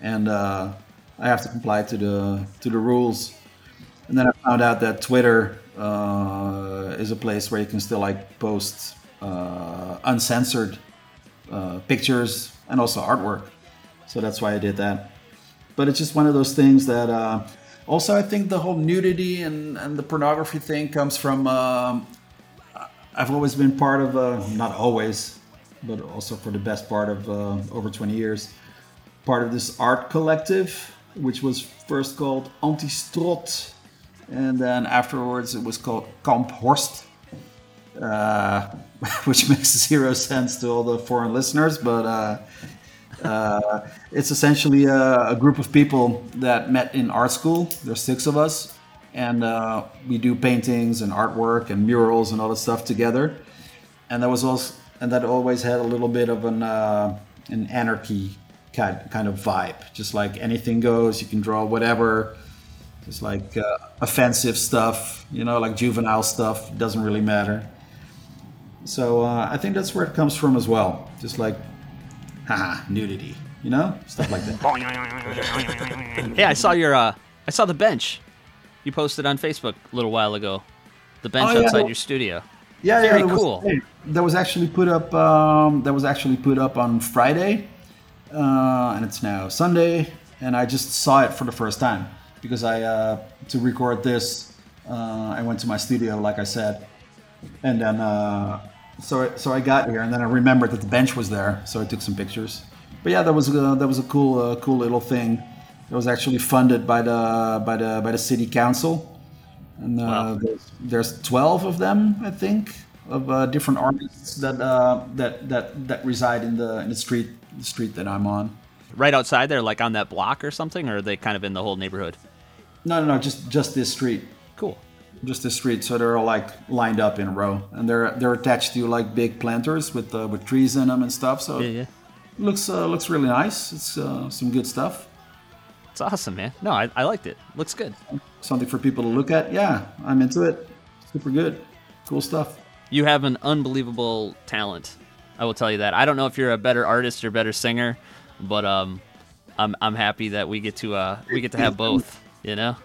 And uh, i have to comply to the to the rules. And then i found out that twitter uh, is a place where you can still like post uh, uncensored uh, pictures and also artwork. So that's why i did that but it's just one of those things that uh, also i think the whole nudity and, and the pornography thing comes from um, I've always been part of, uh, not always, but also for the best part of uh, over 20 years, part of this art collective, which was first called Anti-Strot, and then afterwards it was called Kamp Horst, uh, [laughs] which makes zero sense to all the foreign listeners, but uh, it's essentially a, a group of people that met in art school. There's six of us, and uh, we do paintings and artwork and murals and all that stuff together. And that was also, and that always had a little bit of an uh, an anarchy kind kind of vibe. Just like anything goes, you can draw whatever. Just like uh, offensive stuff, you know, like juvenile stuff doesn't really matter. So uh, I think that's where it comes from as well. Just like haha, nudity, you know, stuff like that. [laughs] Hey, I saw your uh I saw the bench. You posted on Facebook a little while ago. The bench Oh, yeah. outside your studio. Yeah, Very yeah, that cool. hey, that was actually put up. Um, that was actually put up on Friday, uh, and it's now Sunday. And I just saw it for the first time because I uh, to record this. Uh, I went to my studio, like I said, and then uh, so so I got here, and then I remembered that the bench was there, so I took some pictures. But yeah, that was uh, that was a cool uh, cool little thing. It was actually funded by the by the by the city council, and uh, Wow. there's, there's 12 of them, I think, of uh, different artists that uh, that that that reside in the in the street the street that I'm on. Right outside there, like on that block or something, or are they kind of in the whole neighborhood? No, no, no, just just this street. Cool. Just the street so they're all like lined up in a row and they're they're attached to like big planters with uh, with trees in them and stuff so Yeah, yeah. looks uh, looks really nice it's uh, some good stuff It's awesome, man. No, I, I liked it. Looks good. something for people to look at yeah i'm into it super good cool stuff You have an unbelievable talent. I will tell you that. I don't know if you're a better artist or better singer, but um, I'm I'm happy that we get to uh we get to have both. You know.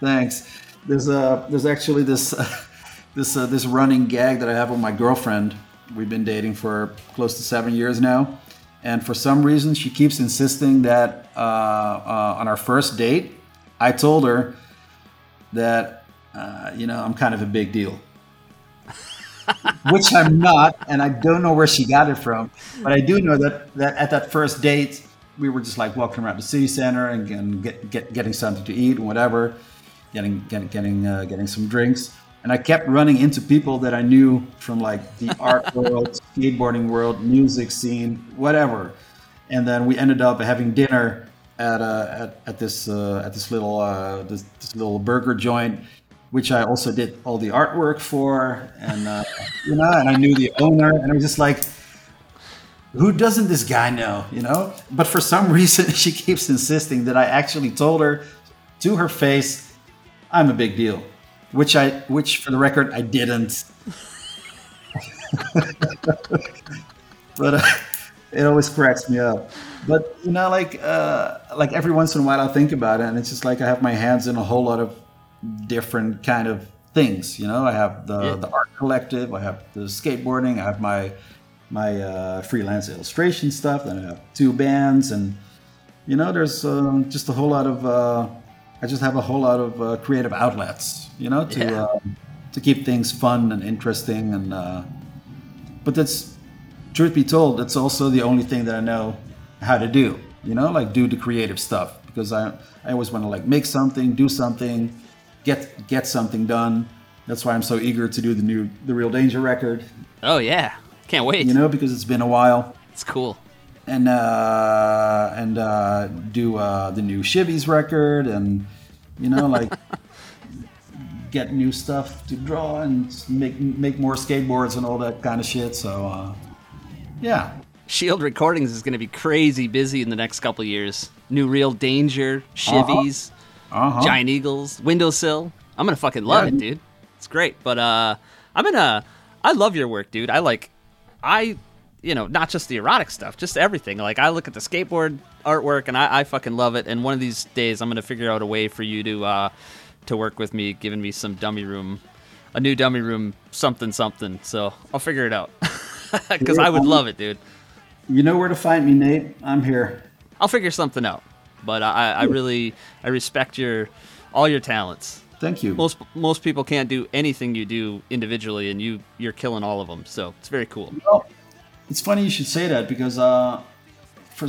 thanks there's uh there's actually this [laughs] this uh, this running gag that i have with my girlfriend. We've been dating for close to seven years now. And for some reason she keeps insisting that uh, uh, on our first date. I told her that uh, you know i'm kind of a big deal. Which i'm not and i don't know where she got it from. But i do know that, that at that first date we were just like walking around the city center and, and get, get, getting something to eat and whatever getting getting getting uh, getting some drinks, and I kept running into people that I knew from like the [laughs] art world, skateboarding world, music scene, whatever. And then we ended up having dinner at uh, at, at this uh, at this little uh, this, this little burger joint, which I also did all the artwork for, and uh, [laughs] you know, and I knew the owner, and I was just like, who doesn't this guy know, you know? But for some [laughs] reason, she keeps insisting that I actually told her to her face, I'm a big deal, which I, which for the record, I didn't. [laughs] but uh, it always cracks me up. But you know, like uh, like every once in a while, I think about it, and it's just like I have my hands in a whole lot of different kind of things. You know, I have the Yeah. the art collective, I have the skateboarding, I have my my uh, freelance illustration stuff, and I have two bands, and you know, there's um, just a whole lot of. Uh, I just have a whole lot of uh, creative outlets, you know, to Yeah. uh, to keep things fun and interesting, and uh, but that's truth be told, that's also the only thing that I know how to do. You know, like do the creative stuff because I I always want to like make something, do something, get get something done. That's why I'm so eager to do the new the Real Danger record. Oh yeah, can't wait. You know, because it's been a while, it's cool. And uh, and uh, do uh, the new Shivvies record, and you know, like [laughs] get new stuff to draw and make make more skateboards and all that kind of shit. So uh, yeah, Shield Recordings is going to be crazy busy in the next couple years. New Real Danger, Shivvies, uh-huh. Giant Eagles, Windowsill. I'm gonna fucking love Yeah, it, dude. dude. It's great. But uh, I'm gonna. I love your work, dude. I like. I, you know, not just the erotic stuff, just everything. Like I look at the skateboard artwork and I, I fucking love it. And one of these days, I'm gonna figure out a way for you to uh, to work with me, giving me some dummy room, a new dummy room, something something. So I'll figure it out. [laughs] Because I would love it, dude. You know where to find me, Nate. I'm here. I'll figure something out. But I, I really I respect your all your talents. Thank you. Most most people can't do anything you do individually, and you you're killing all of them. So it's very cool. Well, it's funny you should say that because uh, for,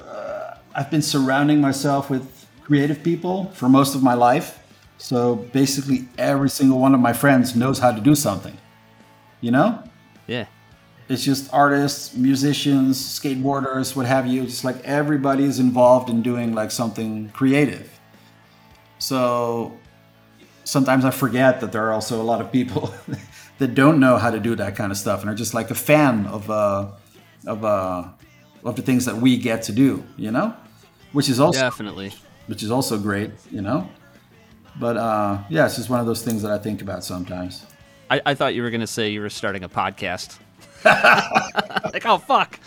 uh, I've been surrounding myself with creative people for most of my life. So basically, every single one of my friends knows how to do something. You know, Yeah, it's just artists, musicians, skateboarders, what have you. Just like everybody is involved in doing like something creative. So sometimes I forget that there are also a lot of people [laughs] that don't know how to do that kind of stuff and are just like a fan of uh, of uh, of the things that we get to do. You know, which is also definitely. which is also great. You know, but uh, yeah, it's just one of those things that I think about sometimes. I, I thought you were gonna say you were starting a podcast. [laughs] like oh fuck.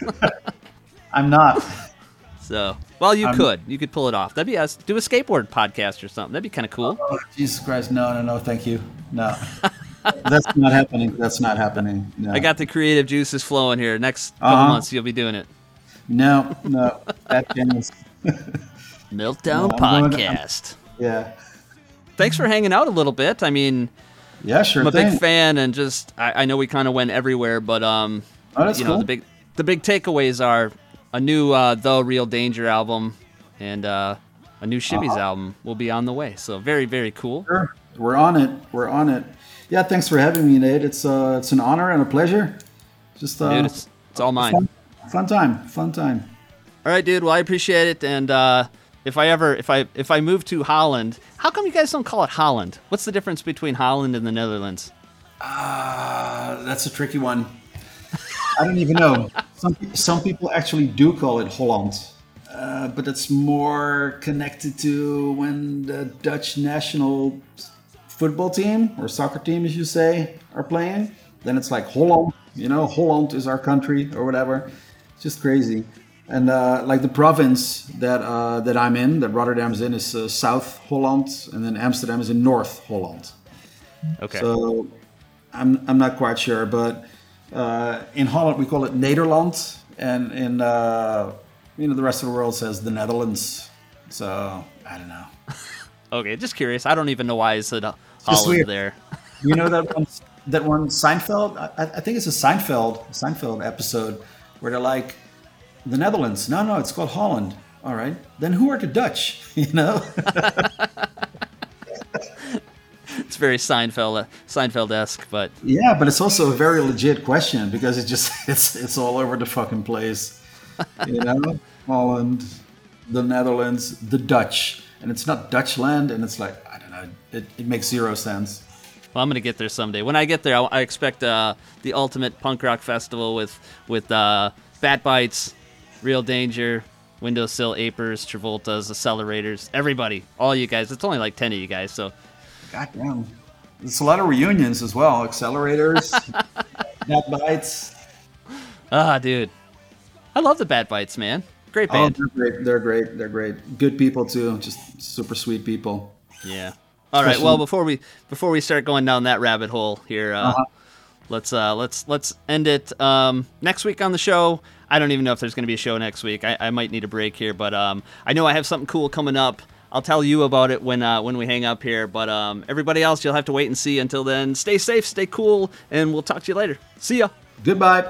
[laughs] I'm not. So well, you I'm- could you could pull it off. That'd be us. Do a skateboard podcast or something. That'd be kind of cool. Oh, Jesus Christ! No, no, no! Thank you. No, [laughs] that's not happening. That's not happening. No. I got the creative juices flowing here. Next couple Uh-huh. months, you'll be doing it. no, no. That channel's [laughs] Meltdown No, I'm to- podcast. yeah, Thanks for hanging out a little bit. I mean, yeah, sure I'm a thing. big fan, and just I, I know we kind of went everywhere, but um, Oh, that's you know cool. the big the big takeaways are a new uh, The Real Danger album and uh, a new Shivvies Uh-huh. album will be on the way. So very very cool. Sure. We're on it. We're on it. Yeah, thanks for having me, Nate. It's uh, it's an honor and a pleasure. Just uh, Dude, it's, it's all mine. fun, fun time. Fun time. All right, dude. Well, I appreciate it, and uh, if I ever if I if I move to Holland, how come you guys don't call it Holland? What's the difference between Holland and the Netherlands? Uh, that's a tricky one. [laughs] I don't even know. Some some people actually do call it Holland, uh, but it's more connected to when the Dutch national football team or soccer team, as you say, are playing. Then it's like Holland. You know, Holland is our country or whatever. It's just crazy. And uh, like the province that uh, that I'm in, that Rotterdam's in, is uh, South Holland, and then Amsterdam is in North Holland. Okay. So I'm, I'm not quite sure, but uh, in Holland we call it Nederland, and in uh, you know the rest of the world says the Netherlands. So I don't know. [laughs] okay, just curious. I don't even know why I said uh, Holland there. [laughs] You know that one, that one Seinfeld. I, I think it's a Seinfeld Seinfeld episode where they're like the Netherlands. No, no, it's called Holland. All right, then who are the Dutch? [laughs] You know. [laughs] It's very Seinfeld uh, Seinfeld esque, but Yeah, but it's also a very legit question because it just it's it's all over the fucking place. You know, Holland, the Netherlands, the Dutch, and it's not Dutchland, and it's like I don't know. It, it makes zero sense. well, I'm gonna get there someday. When I get there, I, I expect uh, the ultimate punk rock festival with with uh, Bat Bites, Real Danger, Windowsill Apers, Travoltas, Accelerators, everybody, all you guys. It's only like ten of you guys, so God damn. There's a lot of reunions as well. Accelerators, [laughs] Bat Bites. ah, dude, I love the Bat Bites, man. Great band. Oh, they're great. They're great. They're great. Good people too. Just super sweet people. Yeah. All right. Well, before we before we start going down that rabbit hole here, uh, Uh-huh. let's uh, let's let's end it um, next week on the show. I don't even know if there's going to be a show next week. I, I might need a break here, but um, I know I have something cool coming up. I'll tell you about it when uh, when we hang up here. But um, everybody else, you'll have to wait and see. Until then, stay safe, stay cool, and we'll talk to you later. See ya. Goodbye.